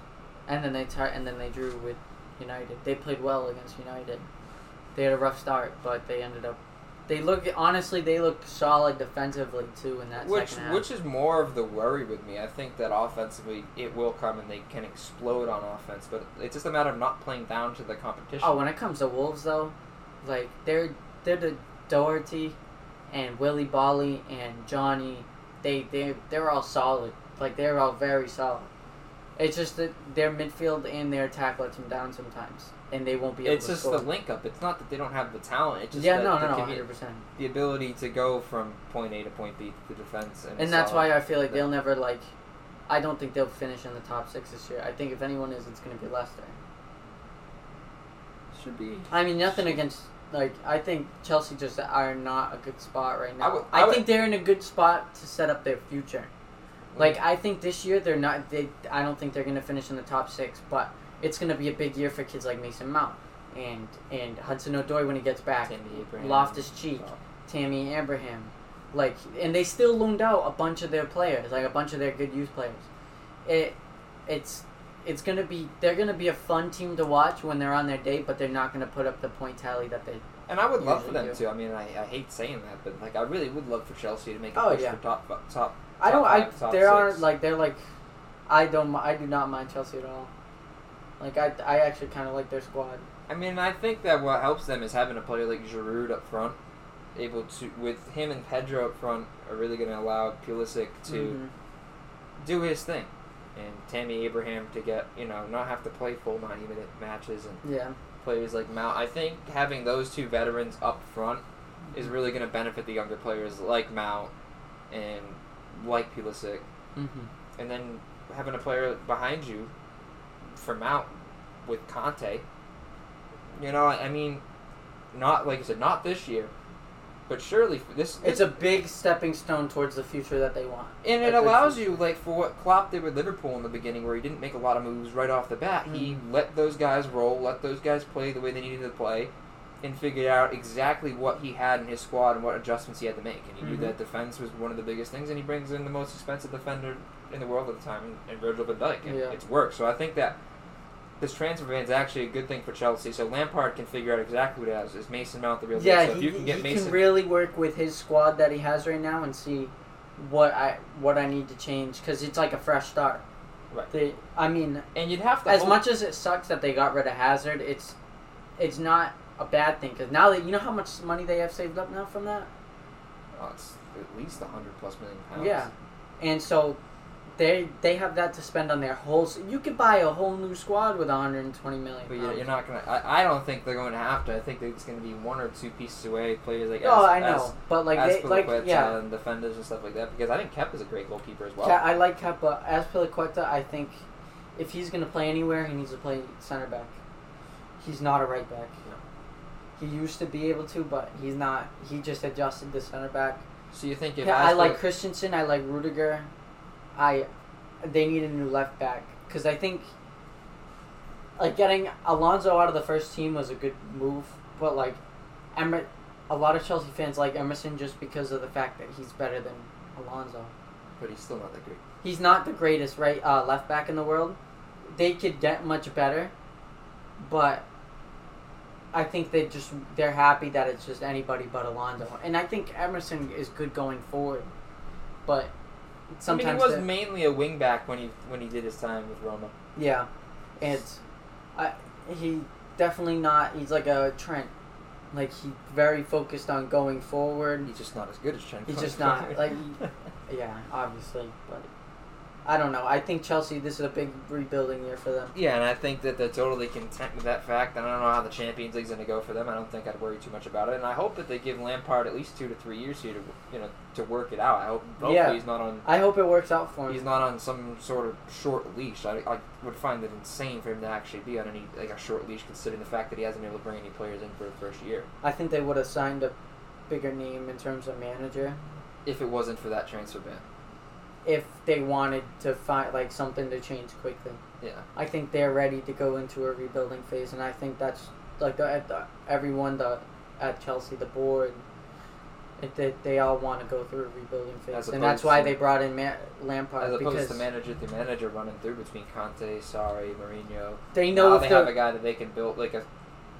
And then they tar- and then they drew with United. They played well against United. They had a rough start, but they ended up. They look honestly. They look solid defensively too in that Which second half. which is more of the worry with me. I think that offensively it will come and they can explode on offense, but it's just a matter of not playing down to the competition. oh, when it comes to Wolves though, like they're they're the Doherty, and Willy Boly and Johnny. They they they're all solid. Like they're all very solid. It's just that their midfield and their attack lets them down sometimes, and they won't be able it's to just score. the link up. It's not that they don't have the talent. It's just yeah, that no, no, no, hundred percent. the ability to go from point A to point B to defense, and, And that's why I feel like they'll never like. I don't think they'll finish in the top six this year. I think if anyone is, it's going to be Leicester. should be. I mean, nothing against like. I think Chelsea just are not a good spot right now. I would- I, I would- think they're in a good spot to set up their future. Mm. Like I think this year they're not. They I don't think they're going to finish in the top six, but it's going to be a big year for kids like Mason Mount and and Hudson Odoi when he gets back. Loftus Cheek, oh. Tammy Abraham, like, and they still loaned out a bunch of their players, like a bunch of their good youth players. It, it's, it's gonna be they're gonna be a fun team to watch when they're on their day, but they're not gonna put up the point tally that they. And I would love for them to. I mean, I, I hate saying that, but like I really would love for Chelsea to make a Oh, push yeah. for top top. I don't. top I five, top there are like they're like, I don't. I do not mind Chelsea at all. Like I, I actually kind of like their squad. I mean, I think that what helps them is having a player like Giroud up front, able to with him and Pedro up front are really going to allow Pulisic to Mhm. do his thing, and Tammy Abraham to get you know not have to play full ninety minute matches and Yeah. players like Mount. I think having those two veterans up front is really going to benefit the younger players like Mount and like Pulisic, Mm-hmm. and then having a player behind you for Mount with Conte. You know, I mean, not like I said, not this year, but surely this. It's a big stepping stone towards the future that they want. and it allows you like for what Klopp did with Liverpool in the beginning, where he didn't make a lot of moves right off the bat. He Mhm. let those guys roll, let those guys play the way they needed to play, and figured out exactly what he had in his squad and what adjustments he had to make. And he knew Mhm. that defense was one of the biggest things, and he brings in the most expensive defender in the world at the time, in, in Virgil van Dijk, and Yeah. it's worked. So I think that. This transfer ban is actually a good thing for Chelsea. So Lampard can figure out exactly what he has. Is Mason Mount the real deal? Yeah, So if he, you can get he Mason, can really work with his squad that he has right now and see what I what I need to change because it's like a fresh start. Right. They, I mean, and you'd have to as hope- much as it sucks that they got rid of Hazard, it's it's not a bad thing because now that you know how much money they have saved up now from that. Oh, it's at least a hundred plus million pounds. Yeah, and so they they have that to spend on their whole. You could buy a whole new squad with 120 million. But you're, you're not gonna. I, I don't think they're going to have to. I think it's going to be one or two pieces away. Players like Oh, As- I know, As- but like they like yeah. and defenders and stuff like that. Because I think Kep is a great goalkeeper as well. I like Kepa. Azpilicueta, I think if he's going to play anywhere, he needs to play center back. He's not a right back. He used to be able to, but he's not. He just adjusted to center back. so you think if Yeah, I like Christensen. I like Rudiger. I they need a new left back because I think like getting Alonso out of the first team was a good move, but like Emer- a lot of Chelsea fans like Emerson just because of the fact that he's better than Alonso. but he's still not that great. He's not the greatest right uh, left back in the world. They could get much better, but I think they just they're happy that it's just anybody but Alonso. And I think Emerson is good going forward, but sometimes I mean, he was mainly a wingback when he when he did his time with Roma. Yeah, and I he definitely not. He's like a Trent. Like he very focused on going forward. He's just not as good as Trent. He's just not, like, Yeah, obviously, but I don't know. I think Chelsea. This is a big rebuilding year for them. Yeah, and I think that they're totally content with that fact. And I don't know how the Champions League's going to go for them. I don't think I'd worry too much about it. And I hope that they give Lampard at least two to three years here to you know to work it out. I hope hopefully Yeah. he's not on I hope it works out for him. he's not on some sort of short leash. I, I would find it insane for him to actually be on any like a short leash, considering the fact that he hasn't been able to bring any players in for the first year. I think they would have signed a bigger name in terms of manager If it wasn't for that transfer ban, if they wanted to find like something to change quickly. yeah. I think they're ready to go into a rebuilding phase, and I think that's like the, the, everyone the, at Chelsea, the board, it, they, they all want to go through a rebuilding phase, and that's why to- they brought in Ma- Lampard As opposed because to manager to manager running through between Conte, Sarri, Mourinho. they know now if they have a guy that they can build like a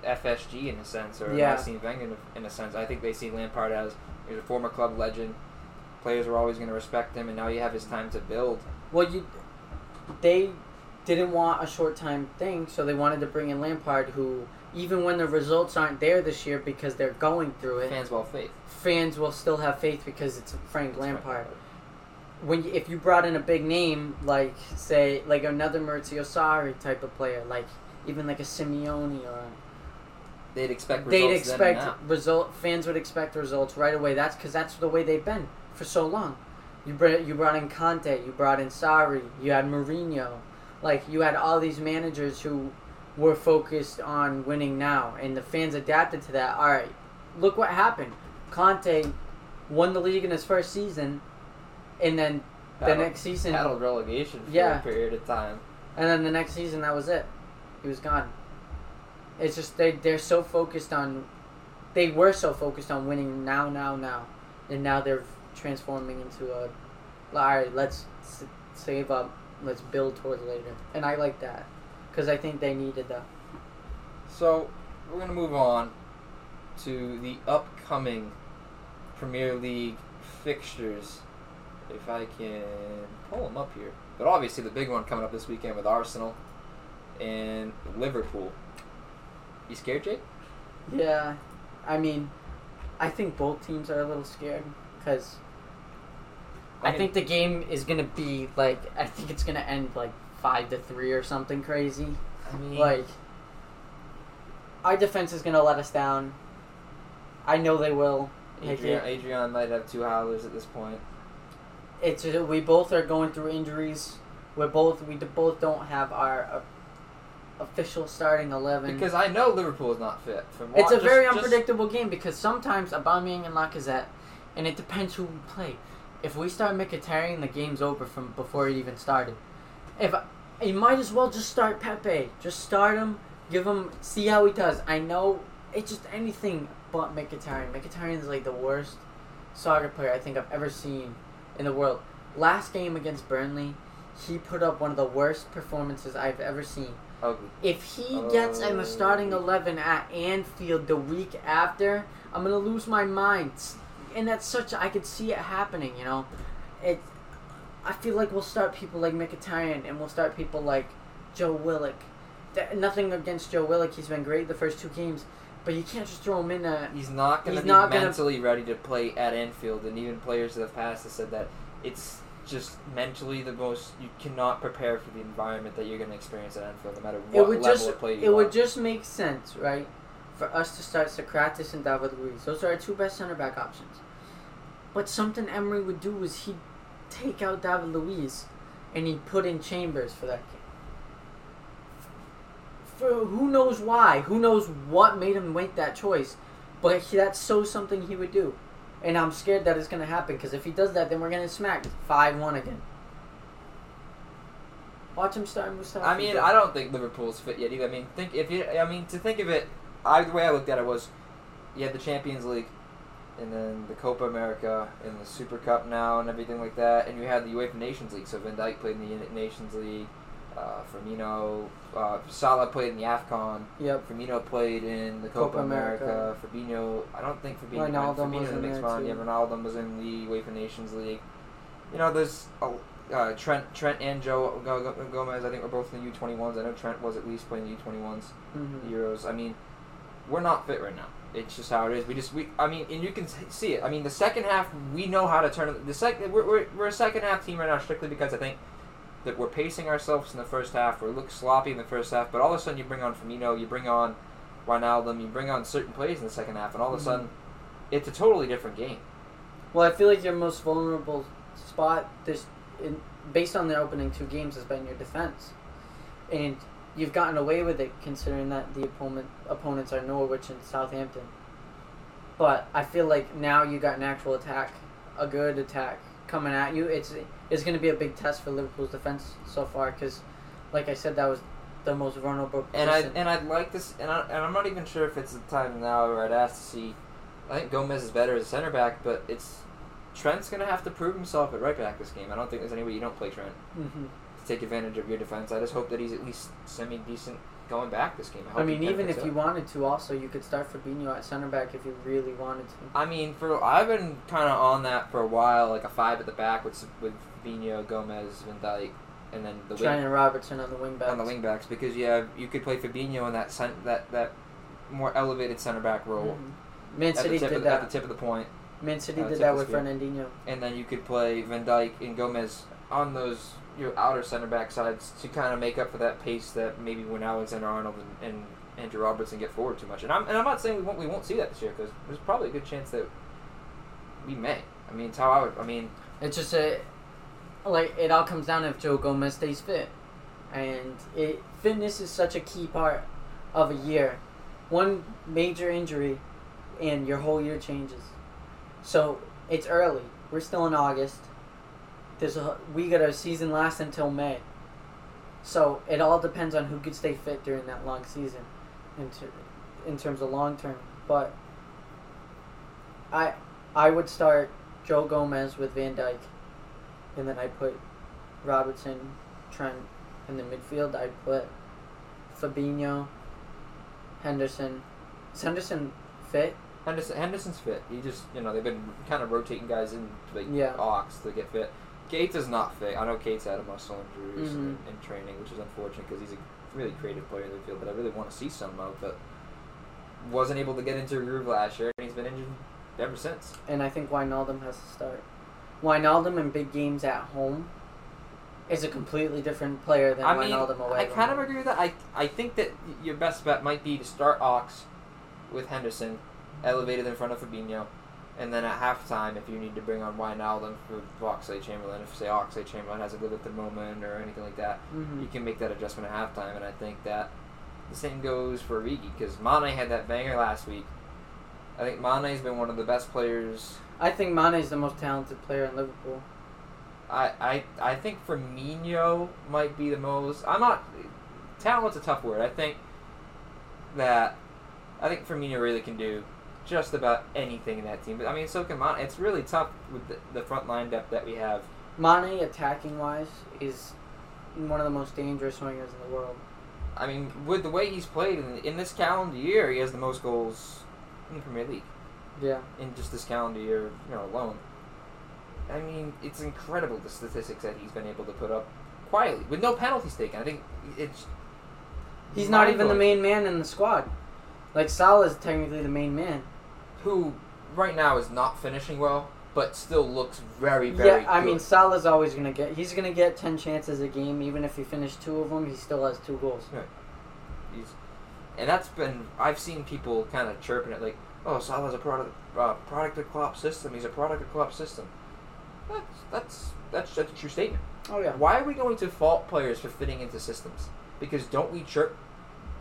FSG in a sense, or yeah. Arsene Wenger in a, in a sense. I think they see Lampard as he's a former club legend. Players were always going to respect him, and now you have his time to build. well, you they didn't want a short time thing, so they wanted to bring in Lampard, who even when the results aren't there this year because they're going through it, Fans well faith. fans will still have faith because it's Frank right. Lampard. when you, if you brought in a big name like say like another Maurizio Sarri type of player, like even like a Simeone or They'd expect they'd results then and expect result fans would expect results right away. That's because that's the way they've been for so long. You brought you brought in Conte, you brought in Sarri, you had Mourinho, like you had all these managers who were focused on winning now, and the fans adapted to that. All right, look what happened. Conte won the league in his first season, and then the next season, battled relegation for Yeah. a period of time. and then the next season that was it. He was gone. It's just they they're so focused on, they were so focused on winning now now now, and now they're transforming into a, all right let's save up, let's build towards later, and I like that, because I think they needed that. So we're gonna move on to the upcoming Premier League fixtures. If I can pull them up here, but obviously the big one coming up this weekend with Arsenal and Liverpool. You scared, Jake? Yeah, I mean, I think both teams are a little scared because I think the game is gonna be like I think it's gonna end like five to three or something crazy. I mean, Like, our defense is gonna let us down. I know they will. Adrian, Adrian might have two howlers at this point. it's we both are going through injuries. We're both we both don't have our uh, official starting eleven. Because I know Liverpool is not fit. From it's a wa- very just- just- unpredictable game because sometimes Aubameyang and Lacazette, and it depends who we play. If we start Mkhitaryan, the game's over from before it even started. If you might as well just start Pepe, just start him, give him, see how he does. I know it's just anything but Mkhitaryan. Mkhitaryan is like the worst soccer player I think I've ever seen in the world. Last game against Burnley, he put up one of the worst performances I've ever seen. ugly. If he gets in the starting. 11 at Anfield the week after, I'm going to lose my mind. And that's such, I could see it happening, you know? It, I feel like we'll start people like Mkhitaryan and we'll start people like Joe Willock. Th- nothing against Joe Willock, he's been great the first two games, but you can't just throw him in a. He's not going to He's be not gonna- mentally ready to play at Anfield, and even players that have passed have said that it's just mentally the most. You cannot prepare for the environment that you're going to experience at Anfield, no matter what It would level just of play you it would just make sense, right, for us to start Sokratis and David Luiz. Those are our two best center back options. But something Emery would do is he'd take out David Luiz and he'd put in Chambers for that game. For who knows why? Who knows what made him make that choice? But he, that's so something he would do. And I'm scared that it's going to happen because if he does that, then we're going to smack 5 1 again. Watch him start Mustafi. I mean, I don't think Liverpool's fit yet either. I mean, think if you, I mean, to think of it, I, the way I looked at it was, you had the Champions League, and then the Copa America, and the Super Cup now, and everything like that, and you had the UEFA Nations League. So Van Dijk played in the Nations League, uh, Firmino, uh, Salah played in the Afcon. Yep. Firmino played in the Copa, Copa America. America. Fabinho, I don't think Fabinho. Ronaldo Fabinho was in the next one. Yeah, Ronaldo was in the UEFA Nations League. you know, there's a, uh, Trent, Trent and Joe Go- Go- Gomez. I think we're both in the U21s. I know Trent was at least playing the U21s, Mhm. Euros. I mean, we're not fit right now. It's just how it is. We just we. I mean, and you can see it. I mean, the second half we know how to turn it. The second we're, we're, we're a second half team right now strictly because I think that we're pacing ourselves in the first half. We look sloppy in the first half, but all of a sudden you bring on Firmino, you bring on Wijnaldum, you bring on certain plays in the second half, and all of a Mhm. sudden it's a totally different game. Well, I feel like your most vulnerable spot this, in, based on their opening two games, has been your defense, and you've gotten away with it considering that the opponent opponents are Norwich and Southampton. But I feel like now you got an actual attack, a good attack coming at you. It's it's going to be a big test for Liverpool's defense so far because, like I said, that was the most vulnerable And I and I'd like this, and, I, and I'm not even sure if it's the time now where I'd ask to see. I think Gomez is better as a center back, but it's Trent's gonna have to prove himself at right back this game. I don't think there's any way you don't play Trent hmm to take advantage of your defense. I just hope that he's at least semi decent going back this game. I he mean, even if you wanted to, also you could start Fabinho at center back if you really wanted to. I mean, for I've been kind of on that for a while, like a five at the back with with Fabinho, Gomez, Van Dijk, and then the wing, and Robertson on the wing backs. on the wing backs because you have you could play Fabinho in that cent- that that more elevated center back role Mhm. Man City did of, the- at the tip of the point, Man City did that with. Fernandinho. and then you could play Van Dijk and Gomez on those your outer center back sides to kind of make up for that pace that maybe when Alexander Arnold and, and Andrew Robertson get forward too much. And I'm and I'm not saying we won't we won't see that this year because there's probably a good chance that we may. I mean, it's how I would. I mean, It's just a like it all comes down if Joe Gomez stays fit, and it fitness is such a key part of a year. One major injury, and your whole year changes. So it's early. We're still in August. There's a we got a season last until May. So it all depends on who could stay fit during that long season, in ter- in terms of long term. But I I would start Joe Gomez with Van Dijk, and then I put Robertson, Trent in the midfield. I put Fabinho, Henderson. Is Henderson fit? Henderson, Henderson's fit. He just you know they've been kind of rotating guys in like Yeah. Ox to get fit. Gates is not fit. I know Gates had a muscle injury recently Mhm. in, in training, which is unfortunate because he's a really creative player in the field that I really want to see some of, but wasn't able to get into a groove last year, and he's been injured ever since. And I think Wijnaldum has to start. Wijnaldum in big games at home is a completely different player than I mean, Wijnaldum away. I kind of agree with that. I I think that your best bet might be to start Ox with Henderson, elevated in front of Fabinho, and then at halftime, if you need to bring on Wijnaldum for Oxlade Chamberlain, if say Oxlade Chamberlain has a good at the moment or anything like that, Mhm. you can make that adjustment at halftime. And I think that the same goes for Origi because Mane had that banger last week. I think Mane's been one of the best players. I think Mane is the most talented player in Liverpool. I, I, I think Firmino might be the most. I'm not. Talent's a tough word. I think that. I think Firmino really can do just about anything in that team. But I mean, so can Mane. It's really tough with the, the front line depth that we have. Mane, attacking wise, is one of the most dangerous wingers in the world. I mean, with the way he's played in, in this calendar year, he has the most goals in the Premier League Yeah. in just this calendar year, you know, alone. I mean, it's incredible the statistics that he's been able to put up quietly with no penalties taken. I think it's He's not even the main man in the squad. Like Salah is technically the main man. Who right now is not finishing well, but still looks very, very. yeah, I good. mean Salah's always gonna get. He's gonna get ten chances a game, even if he finished two of them. He still has two goals. Right. he's, and that's been I've seen people kind of chirping it like, oh, Salah's a product, uh, product of Klopp's system. He's a product of Klopp's system. That's that's that's that's a true statement. Oh yeah. Why are we going to fault players for fitting into systems? Because don't we chirp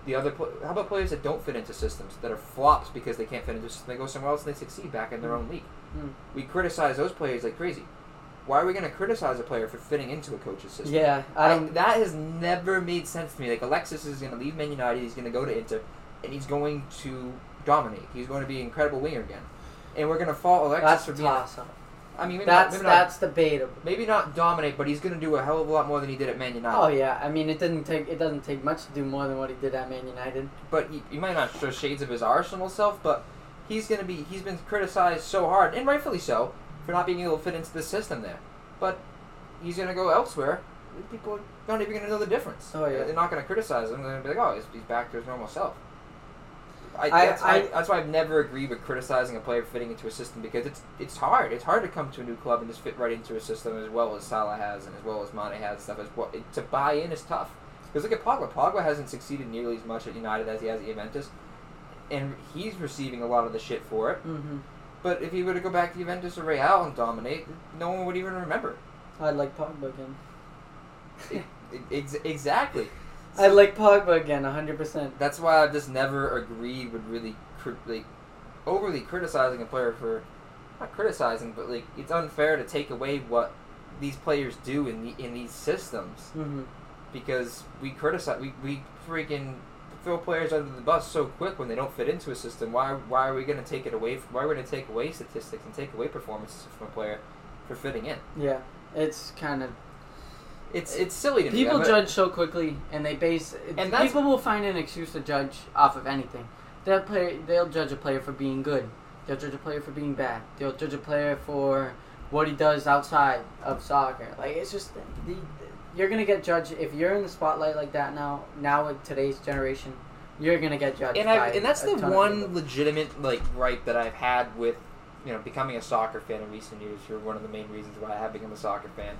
the other? Pl- how about players that don't fit into systems that are flops because they can't fit into a system? They go somewhere else and they succeed back in their own league. Hmm. We criticize those players like crazy. Why are we going to criticize a player for fitting into a coach's system? Yeah, I I, that has never made sense to me. Like Alexis is going to leave Man United, he's going to go to Inter, and he's going to dominate. He's going to be an incredible winger again, and we're going to fault Alexis that's for being. up. I mean, maybe That's not, maybe, not, that's debatable. maybe not dominate, but he's going to do a hell of a lot more than he did at Man United. Oh yeah, I mean it didn't take it doesn't take much to do more than what he did at Man United. but he, he might not show shades of his Arsenal self, but he's going to be. He's been criticized so hard, and rightfully so, for not being able to fit into the system there. but he's gonna go elsewhere. People are not even gonna know the difference. Oh, yeah. They're not gonna criticize him. They're gonna be like, oh, he's, he's back to his normal self. I, I- that's, I- that's why I've never agreed with criticizing a player for fitting into a system because it's it's hard. It's hard to come to a new club and just fit right into a system as well as Salah has and as well as Mane has and stuff. As well, it, to buy in is tough. Because look at Pogba. Pogba hasn't succeeded nearly as much at United as he has at Juventus, and he's receiving a lot of the shit for it. Mm-hmm. But if he were to go back to Juventus or Real and dominate, no one would even remember. I'd like Pogba again. Ex- exactly. I like Pogba again, hundred percent. That's why I've just never agreed with really cri- like overly criticizing a player for not criticizing, but like it's unfair to take away what these players do in the in these systems Mm-hmm. because we criticize we, we freaking throw players under the bus so quick when they don't fit into a system. Why why are we going to take it away? From, why are we going to take away statistics and take away performances from a player for fitting in? Yeah, it's kind of It's it's silly to me. people I'm judge so quickly, and they base. And that's- people will find an excuse to judge off of anything. They'll play. They'll judge a player for being good. They'll judge a player for being bad. They'll judge a player for what he does outside of soccer. Like it's just the, you're gonna get judged if you're in the spotlight like that now. Now with today's generation, you're gonna get judged. and I and that's the one legitimate like gripe that I've had with you know becoming a soccer fan in recent years. For one of the main reasons why I have become a soccer fan.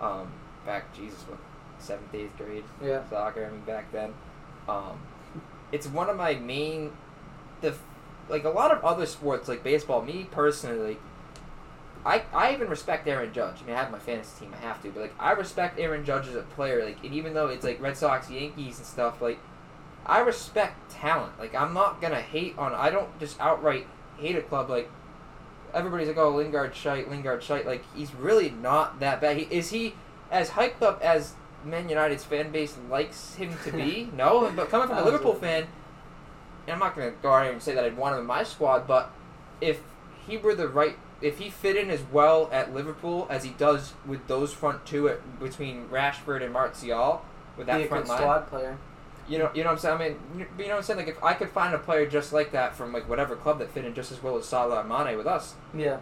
Um, back Jesus, what seventh eighth grade Yeah. soccer. I mean back then. Um, it's one of my main the like a lot of other sports like baseball. Me personally. I, I even respect Aaron Judge. I mean, I have my fantasy team. I have to, but like I respect Aaron Judge as a player. Like, and even though it's like Red Sox, Yankees, and stuff, like I respect talent. Like I'm not gonna hate on. I don't just outright hate a club. Like everybody's like, oh Lingard shite, Lingard shite. Like he's really not that bad. He, is he as hyped up as Man United's fan base likes him to be? no, but coming from a Liverpool fan, and I'm not gonna go out here and say that I'd want him in my squad, but if he were the right. If he fit in as well at Liverpool as he does with those front two at, between Rashford and Martial, with that Be a front good line, squad player. you know, you know what I'm saying. I mean, you you know what I'm saying. Like if I could find a player just like that from like whatever club that fit in just as well as Salah or Mane with us, Yeah.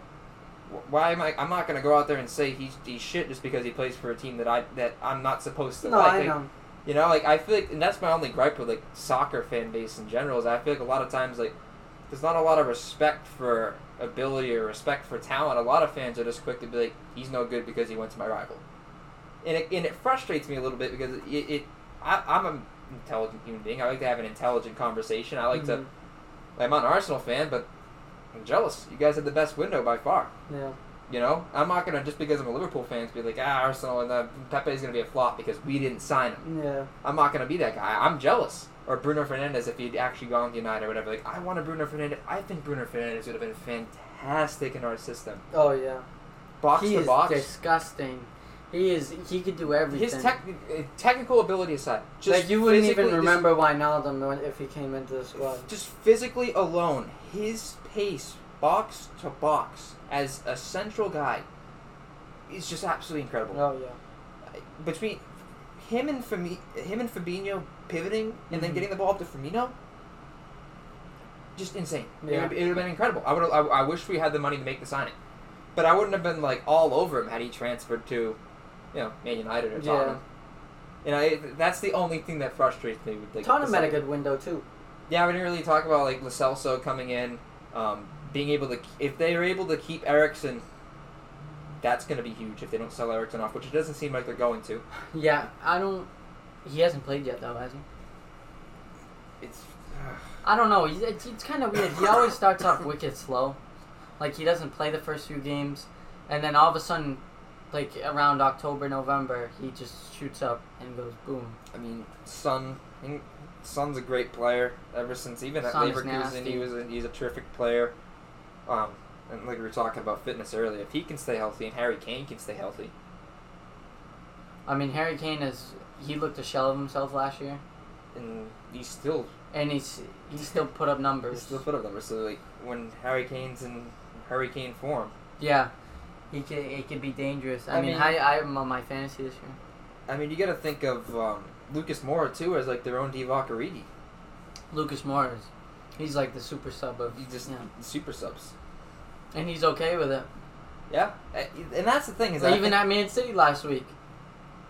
Wh- why am I? I'm not gonna go out there and say he's he's shit just because he plays for a team that I that I'm not supposed to No, like. I Like, know. You know, like I feel like, and that's my only gripe with like soccer fan base in general is I feel like a lot of times like there's not a lot of respect for ability or respect for talent. A lot of fans are just quick to be like, he's no good because he went to my rival, and it and it frustrates me a little bit because it, it I, I'm an intelligent human being. I like to have an intelligent conversation. I like Mhm. to. I'm not an Arsenal fan, but I'm jealous. You guys had the best window by far. Yeah. You know, I'm not gonna just because I'm a Liverpool fan to be like, ah, Arsenal and uh, Pepe's gonna be a flop because we didn't sign him. Yeah. I'm not gonna be that guy. I'm jealous. Or Bruno Fernandes if he'd actually gone to United or whatever. Like I want a Bruno Fernandes. I think Bruno Fernandes would have been fantastic in our system. Oh yeah. Box he to is box. disgusting. He is. He could do everything. His tech, uh, technical ability aside, just like you wouldn't even remember Wijnaldum when- if he came into the squad. Just physically alone, his pace, box to box, as a central guy, is just absolutely incredible. Oh yeah. between him and Fami- him and Fabinho pivoting and then Mhm. getting the ball up to Firmino, just insane. It Yeah. would it would have been incredible. I would I, I wish we had the money to make the signing, but I wouldn't have been like all over him had he transferred to, you know, Man United or Tottenham. Yeah. You know, it, that's the only thing that frustrates me with like. Tottenham had a good window too. Yeah, we didn't really talk about like Lo Celso coming in, um, being able to if they are able to keep Eriksen. That's going to be huge if they don't sell Eriksen off, which it doesn't seem like they're going to. Yeah, I don't. He hasn't played yet though, has he? It's Uh, I don't know. It's, it's kind of weird. He always starts off wicked slow. Like he doesn't play the first few games, and then all of a sudden, like around October, November, he just shoots up and goes boom. I mean, think Son's a great player. Ever since even at Son Leverkusen, he was a, he's a terrific player. Um, and like we were talking about fitness earlier, if he can stay healthy and Harry Kane can stay healthy, I mean, Harry Kane is. He looked a shell of himself last year, and he's still and he's he still put up numbers. still put up numbers. So like when Harry Kane's in hurricane form, Yeah, he could. It could be dangerous. I, I mean, mean- I I'm on my fantasy this year. I mean, you got to think of um, Lucas Moura too as like their own Divock. Lucas Moores, he's like the super sub of. He just Yeah. super subs. And he's okay with it. Yeah, and that's the thing is So even at Man City last week,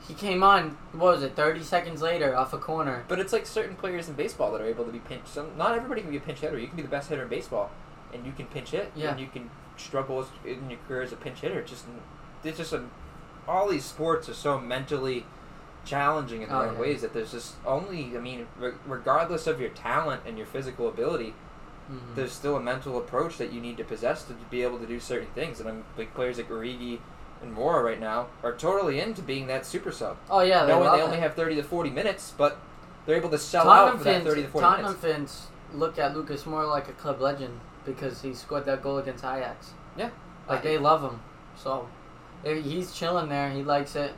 he came on. What was it? Thirty seconds later, off a corner. But it's like certain players in baseball that are able to be pinch. Some not everybody can be a pinch hitter. You can be the best hitter in baseball, and you can pinch hit. Yeah. And you can struggle as, in your career as a pinch hitter. Just it's just a, all these sports are so mentally challenging in their Oh, own yeah. ways that there's just only. I mean, re- regardless of your talent and your physical ability, Mhm. there's still a mental approach that you need to possess to be able to do certain things. And I'm like players like Origi and Moura right now are totally into being that super sub. Oh yeah, they knowing love they only have 30 to 40 minutes, but they're able to sell Tottenham out for that fans, 30 to 40 Tottenham minutes. fans look at Lucas Moura like a club legend because he scored that goal against Ajax. Yeah. Like they love him. So he's chilling there. He likes it.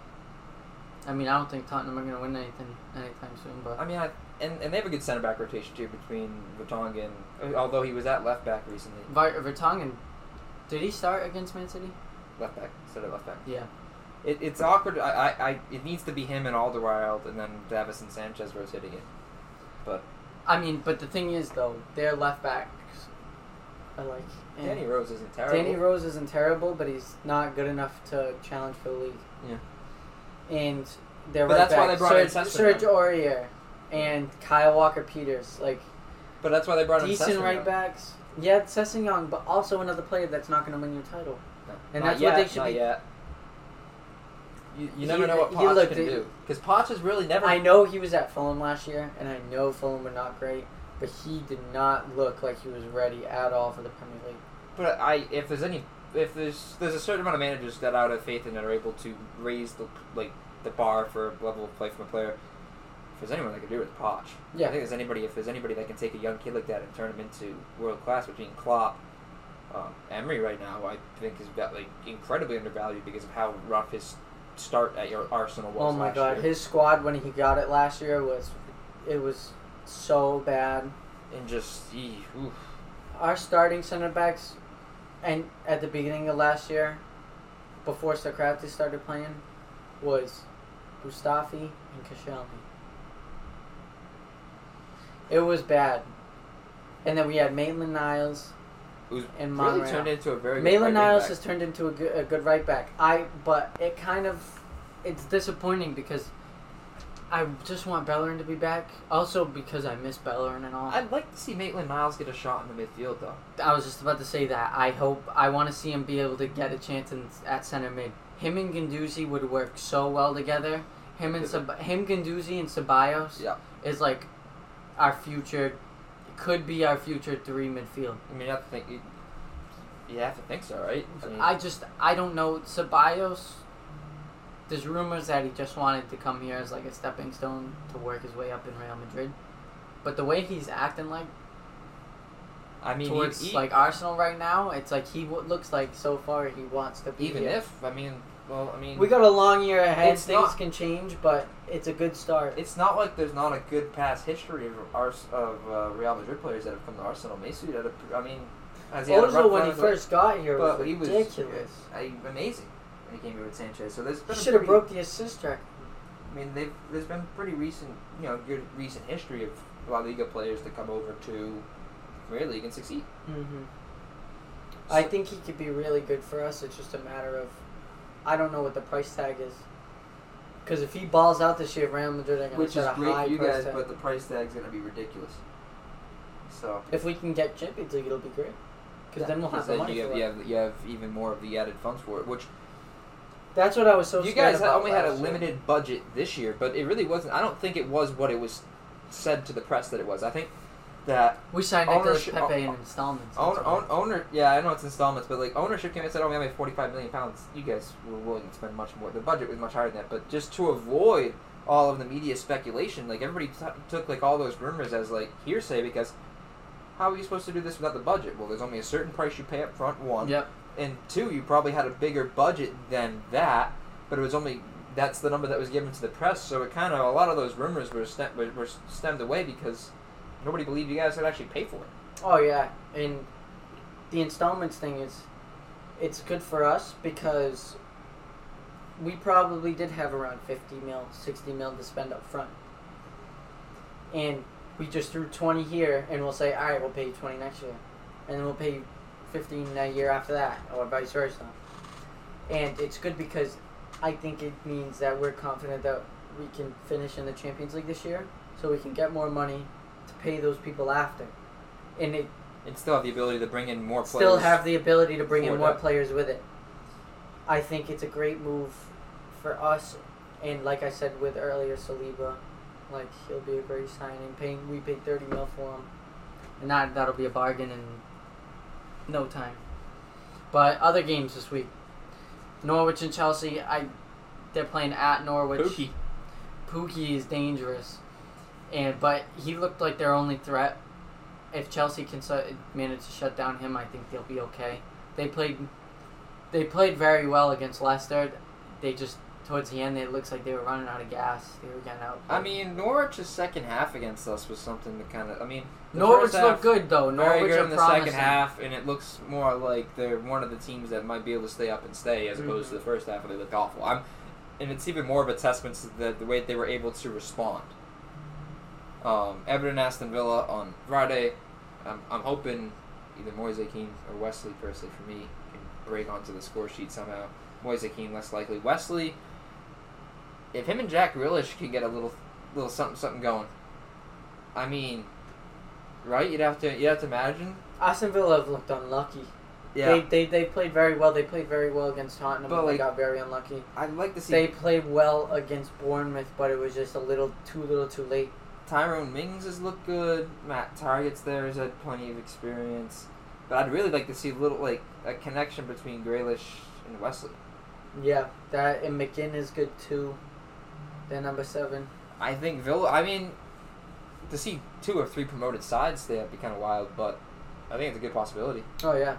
I mean, I don't think Tottenham are gonna win anything anytime soon, but I mean, I, and, and they have a good center back rotation too between Vertonghen, although he was at left back recently. Vertonghen, did he start against Man City? Left back instead of left back. Yeah. It, it's awkward. I, I, I, it needs to be him and Alderweireld and then Davis and Sanchez rotating it. But I mean, but the thing is though, their left backs are like. eh. Danny Rose isn't terrible. Danny Rose isn't terrible, but he's not good enough to challenge for the league. Yeah. And their But right that's why they brought in Serge, Sessegnon. Serge Aurier and Kyle Walker Peters, like But that's why they brought in decent right backs. Yeah, Sessegnon, but also another player that's not going to win you a title. No, And not that's yet, what they should not be- yet. You, you He- never know what he Poch can do because Poch has really never. I know he was at Fulham last year, and I know Fulham were not great, but he did not look like he was ready at all for the Premier League. But I, if there's any, if there's there's a certain amount of managers that out of faith and that are able to raise the like the bar for a level of play from a player. If there's anyone that can do it, it's Poch. Yeah. I think there's anybody. If there's anybody that can take a young kid like that and turn him into world class, between Klopp, um, Emery right now, I think is like incredibly undervalued because of how rough his start at your Arsenal was. Oh my god, year. his squad when he got it last year was, it was so bad. and just ee. Our starting center backs, and at the beginning of last year, before Sokratis started playing, was Mustafi and Koscielny. It was bad. And then we had Maitland Niles was and really turned into a very. good Maitland right Niles has turned into a good, a good right back. I but it kind of it's disappointing because I just want Bellerin to be back. Also because I miss Bellerin and all. I'd like to see Maitland Niles get a shot in the midfield though. I was just about to say that. I hope I want to see him be able to get a chance in, at center mid. Him and Guendouzi would work so well together. Him and Sab- him Guendouzi and Ceballos Yeah. is like our future. Could be our future three midfield. I mean, you have to think. You, you have to think so, right? I mean, I just I don't know Ceballos. There's rumors that he just wanted to come here as like a stepping stone to work his way up in Real Madrid, but the way he's acting like I mean, towards he- he- like Arsenal right now, it's like he w- looks like so far he wants to be even here. if I mean, well, I mean, we got a long year ahead, things not- can change, but it's a good start. it's not like there's not a good past history of Ars- of uh, Real Madrid players that have come to Arsenal. Mesut had a, I mean, has he had a Ozil when he first got here was but he was ridiculous. uh, amazing when he came here with Sanchez. So there's He been should have broke the assist record. I mean, they've, there's been pretty recent, you know, good recent history of La Liga players to come over to Premier League and succeed. Mm-hmm. I think he could be really good for us. It's just a matter of, I don't know what the price tag is. Because if he balls out this year, Real Madrid are going to Which is set a great high for you price guys, tag. but the price tag's going to be ridiculous. So. if we can get Champions League, it'll be great. Because Yeah, then we'll have the money you have, for you have you have even more of the added funds for it, which That's what I was so you guys only had a last year. limited budget this year, but it really wasn't. I don't think it was what it was said to the press that it was. I think that We signed Nicolas ownership- Pepe in installments. own, own, owner, yeah, I know it's installments, but like ownership came and said, "Oh, we have 45 million pounds." You guys were willing to spend much more. The budget was much higher than that, but just to avoid all of the media speculation, like everybody t- took like all those rumors as like hearsay because how are you supposed to do this without the budget? Well, there's only a certain price you pay up front. One, Yep. And two, you probably had a bigger budget than that, but it was only that's the number that was given to the press. So it kind of a lot of those rumors were stem, were, stemmed away because nobody believed you guys could actually pay for it. Oh yeah, and the installments thing is, it's good for us because we probably did have around fifty mil, sixty mil to spend up front, and we just threw twenty here, and we'll say, all right, we'll pay you twenty next year, and then we'll pay you fifteen a year after that, or vice versa. and it's good because I think it means that we're confident that we can finish in the Champions League this year, so we can get more money to pay those people after, and it And still have the ability to bring in more players. still have the ability to bring in more that. players with it. I think it's a great move for us, and like I said with earlier, Saliba, like he'll be a great signing. Paying we paid thirty mil for him, and that that'll be a bargain in no time. But other games this week, Norwich and Chelsea. I they're playing at Norwich. Pukki. Pukki is dangerous, and but he looked like their only threat. If Chelsea can su- manage to shut down him, I think they'll be okay. They played, they played very well against Leicester. They just towards the end, it looks like they were running out of gas. They were getting out. I mean, Norwich's second half against us was something to kind of. I mean, the Norwich first looked good though. Very Norwich good are in the promising. second half, and it looks more like they're one of the teams that might be able to stay up and stay, as opposed to the first half where they looked awful. I'm, and it's even more of a testament to the, the way they were able to respond. Um, Everton, Aston Villa on Friday. I'm, I'm hoping either Moise Kean or Wesley, personally for me, can break onto the score sheet somehow. Moise Kean less likely. Wesley, if him and Jack Grealish can get a little, little something, something going. I mean, right? You'd have to, you have to imagine. Aston Villa have looked unlucky. Yeah. They, they they played very well. They played very well against Tottenham, But, but, like, they got very unlucky. I'd like to see They played well against Bournemouth, but it was just a little too little too late. Tyrone Mings has looked good. Matt Targett's there has had plenty of experience. But I'd really like to see a little like a connection between Grealish and Wesley. Yeah, that and McGinn is good too. They're number seven. I think Villa. I mean, to see two or three promoted sides, that'd be kind of wild. But I think it's a good possibility. Oh yeah,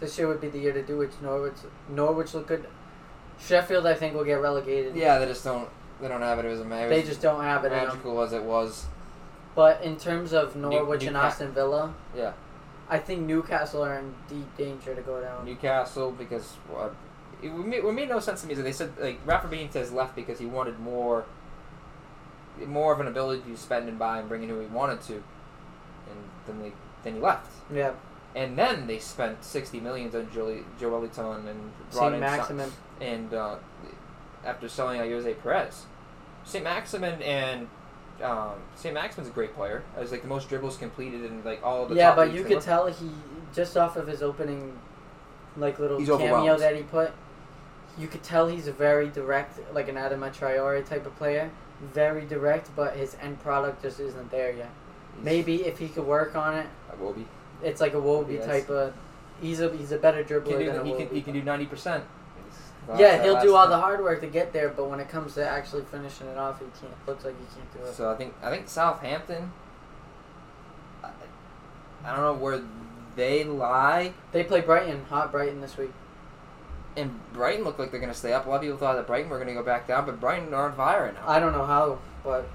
this year would be the year to do it. Norwich, Norwich look good. Sheffield, I think, will get relegated. Yeah, they just don't. They don't have it as a ma- they just don't have it magical as it was. But in terms of Norwich and Newca- Aston Villa, Yeah, I think Newcastle are in deep danger to go down. Newcastle because uh, it made, would make no sense to me. They said like Rafa Benitez left because he wanted more, more of an ability to spend and buy and bring in who he wanted to, and then they then he left. Yeah, And then they spent sixty millions on Jolie, Joelinton and brought Saint in Maximin. And uh, after selling out Ayoze Perez, Saint Maximin and um, Saint Maximin's a great player. It was like the most dribbles completed in like all of the Yeah, but you could tell he just off of his opening, like little He's cameo that he put. You could tell he's a very direct, like an Adam Traore type of player. Very direct, but his end product just isn't there yet. he's- Maybe if he could work on it, Wobie. it's like Iwobi Yes. type of. He's a he's a better dribbler Can do, than a he, can, he can do ninety percent. yeah, he'll do all the hard work to get there, but when it comes to actually finishing it off, he can't. Looks like he can't do it. So I think I think Southampton. I, I don't know where they lie. They play Brighton, hot Brighton this week. And Brighton look like they're going to stay up. A lot of people thought that Brighton were going to go back down, but Brighton are on fire right now. I don't know how, but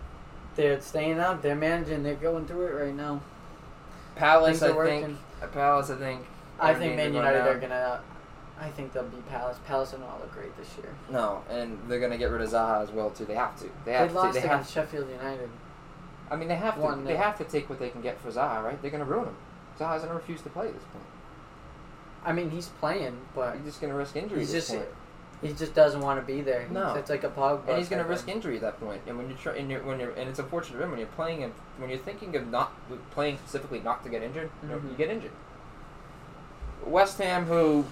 they're staying up. They're managing. They're going through it right now. Palace, I think. uh, Palace, I think. I think Man United are gonna. I think they'll be Palace. Palace will not look great this year. No, and they're going to get rid of Zaha as well too. They have to. They They to. lost They have. against Sheffield United. I mean, they have to. They have to take what they can get for Zaha, right? They're going to ruin him. Zaha's going to refuse to play at this point. I mean, he's playing, but He's just going to risk injury. he's at this just point. he just doesn't want to be there. No. it's like a Pogba. and he's going to type risk of- injury at that point. And when you're, try- and you're when you're and it's unfortunate for him when you're playing and when you're thinking of not playing specifically not to get injured, you, know, Mhm. you get injured. West Ham, who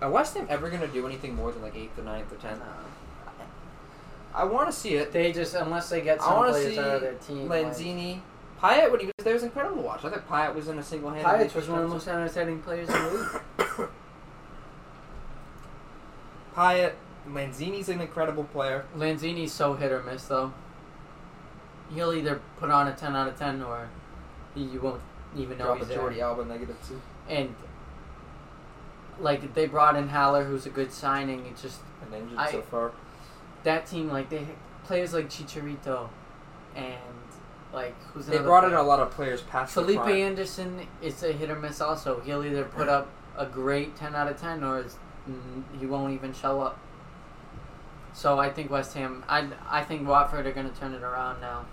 are West Ham ever going to do anything more than like eighth or ninth or tenth? I want to see it. They just unless they get I some wanna players see out of their team. like- Lanzini, Payet when he was there was incredible to watch. I thought Payet was in a single handed. Payet was one of the most entertaining players in the league. Payet, Lanzini's an incredible player. Lanzini's so hit or miss though. He'll either put on a ten out of ten or you won't even know Drop he's a there. Jordi Alba negative two. And like they brought in Haller, who's a good signing. It's just And injured I- so far. that team, like they players like Chicharito, and like who's They brought in a lot of players past the Felipe. Anderson is a hit or miss. Also, he'll either put up a great ten out of ten or he won't even show up. So I think West Ham. I I think Watford are going to turn it around now.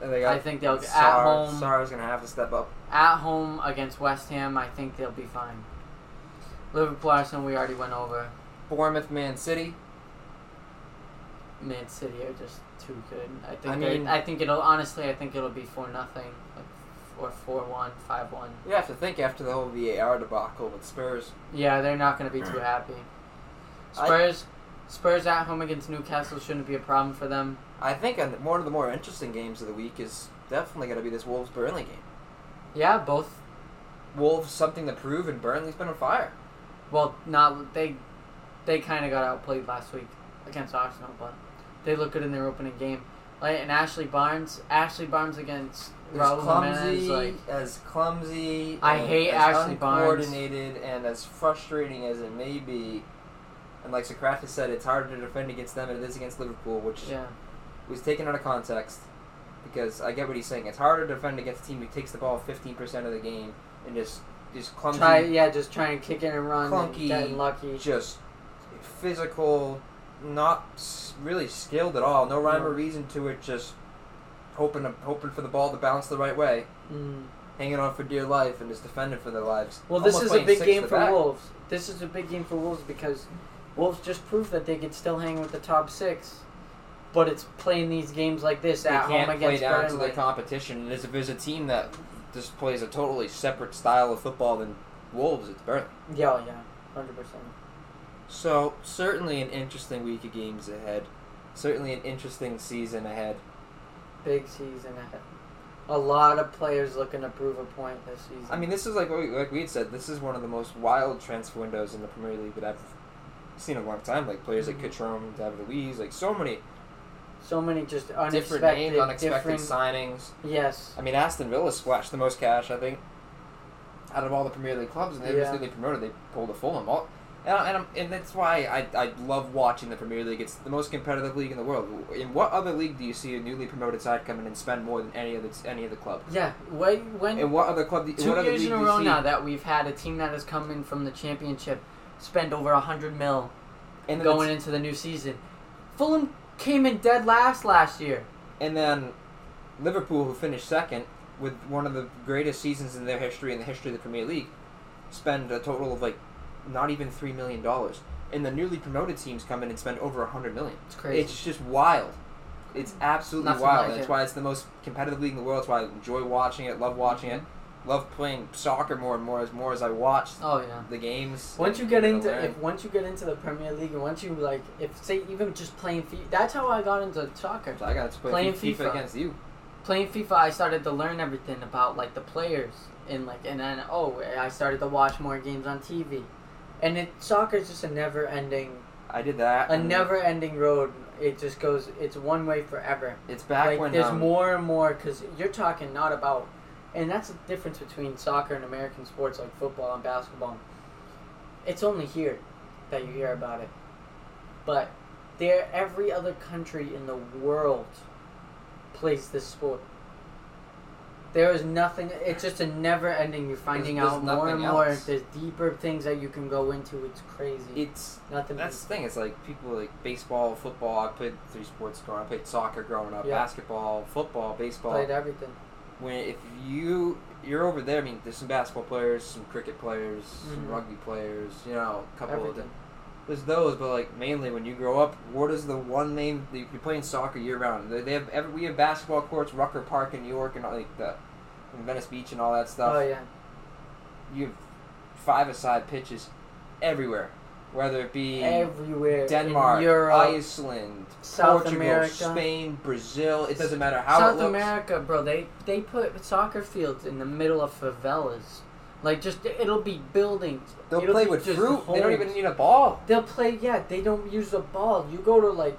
They got I think they'll at Sarr, home Sarr's gonna have to step up. at home against West Ham. I think they'll be fine. Liverpool Arsenal we already went over. Bournemouth, Man City. Man City are just too good. I think. I I mean- I think it'll honestly. I think it'll be four nothing, like, or four one, five one. You have to think after the whole VAR debacle with Spurs. Yeah, they're not going to be too happy. I- Spurs, Spurs at home against Newcastle shouldn't be a problem for them. I think one of the more interesting games of the week is definitely going to be this Wolves Burnley game. Yeah, both. Wolves something to prove, and Burnley's been on fire. Well, not they. They kind of got outplayed last week against Arsenal, but they look good in their opening game. Like and Ashley Barnes, Ashley Barnes against Raul clumsy, Jimenez, like as clumsy. I hate as Ashley Barnes. uncoordinated and as frustrating as it may be. And like Sokratis said, it's harder to defend against them than it is against Liverpool, which yeah, was taken out of context. Because I get what he's saying. It's harder to defend against a team who takes the ball 15% of the game and just just clumsy, try yeah, just try and kick it and run Clunky. and lucky. just physical, not really skilled at all. No rhyme or reason to it. Just hoping hoping for the ball to bounce the right way, Mm. hanging on for dear life, and just defending for their lives. Well, this is a big game for back. Wolves. This is a big game for Wolves because Wolves just proved that they could still hang with the top six, but it's playing these games like this They at can't home play against down to the competition. And if there's a team that just plays a totally separate style of football than Wolves, it's Burnley. yeah, yeah, hundred percent. So certainly an interesting week of games ahead. Certainly an interesting season ahead. Big season ahead. A lot of players looking to prove a point this season. I mean, this is like what we, like we had said. This is one of the most wild transfer windows in the Premier League that I've seen in a long time. Like players Mhm. like Cutrone, David Luiz, like so many so many just different unexpected, names, unexpected different. signings. Yes, I mean, Aston Villa splashed the most cash, I think, out of all the Premier League clubs, and they Yeah. just they promoted. They pulled a Fulham. All, and, I- and, I'm, and that's why I, I love watching the Premier League. It's the most competitive league in the world. In what other league do you see a newly promoted side come in and spend more than any other any other club? yeah. When when And what other club? Do, two what other years in a row now that we've had a team that has come in from the championship spend over a hundred mil and going into the new season. Fulham came in dead last last year. And then Liverpool, who finished second with one of the greatest seasons in their history in the history of the Premier League, spend a total of like not even three million dollars. And the newly promoted teams come in and spend over a hundred million. It's crazy. It's just wild. It's absolutely Nothing wild. like That's it. why it's the most competitive league in the world. That's why I enjoy watching it, love watching it, mm-hmm. love playing soccer more and more as more as I watch oh yeah. the games. Once you and- get and into learn. if once you get into the Premier League and once you like if say even just playing FIFA, that's how I got into soccer. So I got to play playing FIFA, FIFA. against you. Playing FIFA, I started to learn everything about like the players and like and then oh I started to watch more games on TV, and it soccer is just a never ending I did that. a never ending road. It just goes it's one way forever. It's back like when there's um, more and more because you're talking not about and that's the difference between soccer and american sports like football and basketball it's only here that you hear about it but there every other country in the world plays this sport there is nothing it's just a never ending you're finding there's out more and more else. there's deeper things that you can go into it's crazy It's nothing That's the thing. It's like people like baseball, football. I played three sports growing. up. I played soccer growing up. Yeah. Basketball, football, baseball. played everything When if you you're over there, I mean, there's some basketball players, some cricket players, some Mhm. rugby players. You know, a couple of them. There's those, but like mainly when you grow up, what is the one main? You're playing soccer year round. They they have every, we have basketball courts, Rucker Park in New York, and all, like the in Venice Beach and all that stuff. oh yeah You have five-a-side pitches everywhere, whether it be everywhere Denmark, Europe, Iceland, South Portugal, America. Spain, Brazil. It doesn't matter how South. America, bro, they they put soccer fields in the middle of favelas. Like just it'll be buildings. They'll It'll play with just fruit. They don't even need a ball. They'll play. Yeah, they don't use a ball. You go to like,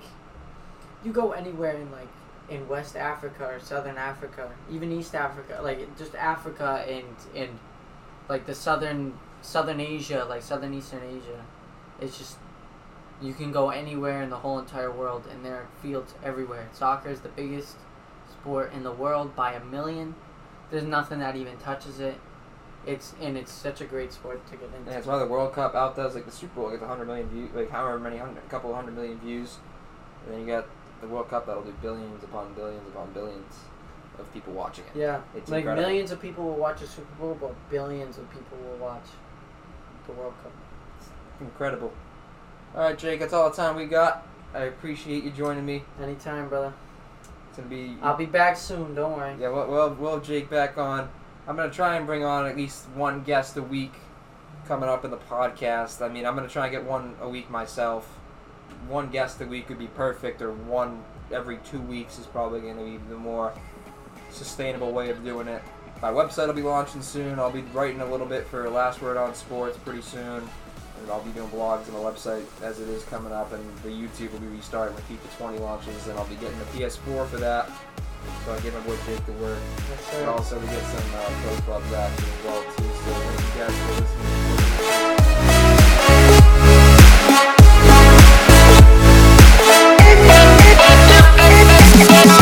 you go anywhere in like in West Africa or Southern Africa, even East Africa, like just Africa and and like the southern Southern Asia, like Southern Eastern Asia. It's just you can go anywhere in the whole entire world, and there are fields everywhere. Soccer is the biggest sport in the world by a million. There's nothing that even touches it. It's and it's such a great sport to get And into. that's why the World Cup outdoes like the Super Bowl gets 100 million views, like however many hundred, a couple hundred million views. And then you got the World Cup that'll do billions upon billions upon billions of people watching it. Yeah, It's like incredible. millions of people will watch a Super Bowl, but billions of people will watch the World Cup. It's Incredible. All right, Jake. That's all the time we got. I appreciate you joining me. Anytime, brother. It's gonna be. I'll be back soon. Don't worry. Yeah, we'll, we'll, we'll have Jake back on. I'm gonna try and bring on at least one guest a week coming up in the podcast. I mean, I'm gonna try and get one a week myself. One guest a week would be perfect, or one every two weeks is probably gonna be the more sustainable way of doing it. My website will be launching soon. I'll be writing a little bit for Last Word on Sports pretty soon. And I'll be doing blogs on the website as it is coming up, and the YouTube will be restarting when FIFA 20 launches, and I'll be getting the PS4 for that. So I get my boy Jake to work. Yes, and also we get some uh, Pro Club raps as well too. So thank you guys for listening. Thank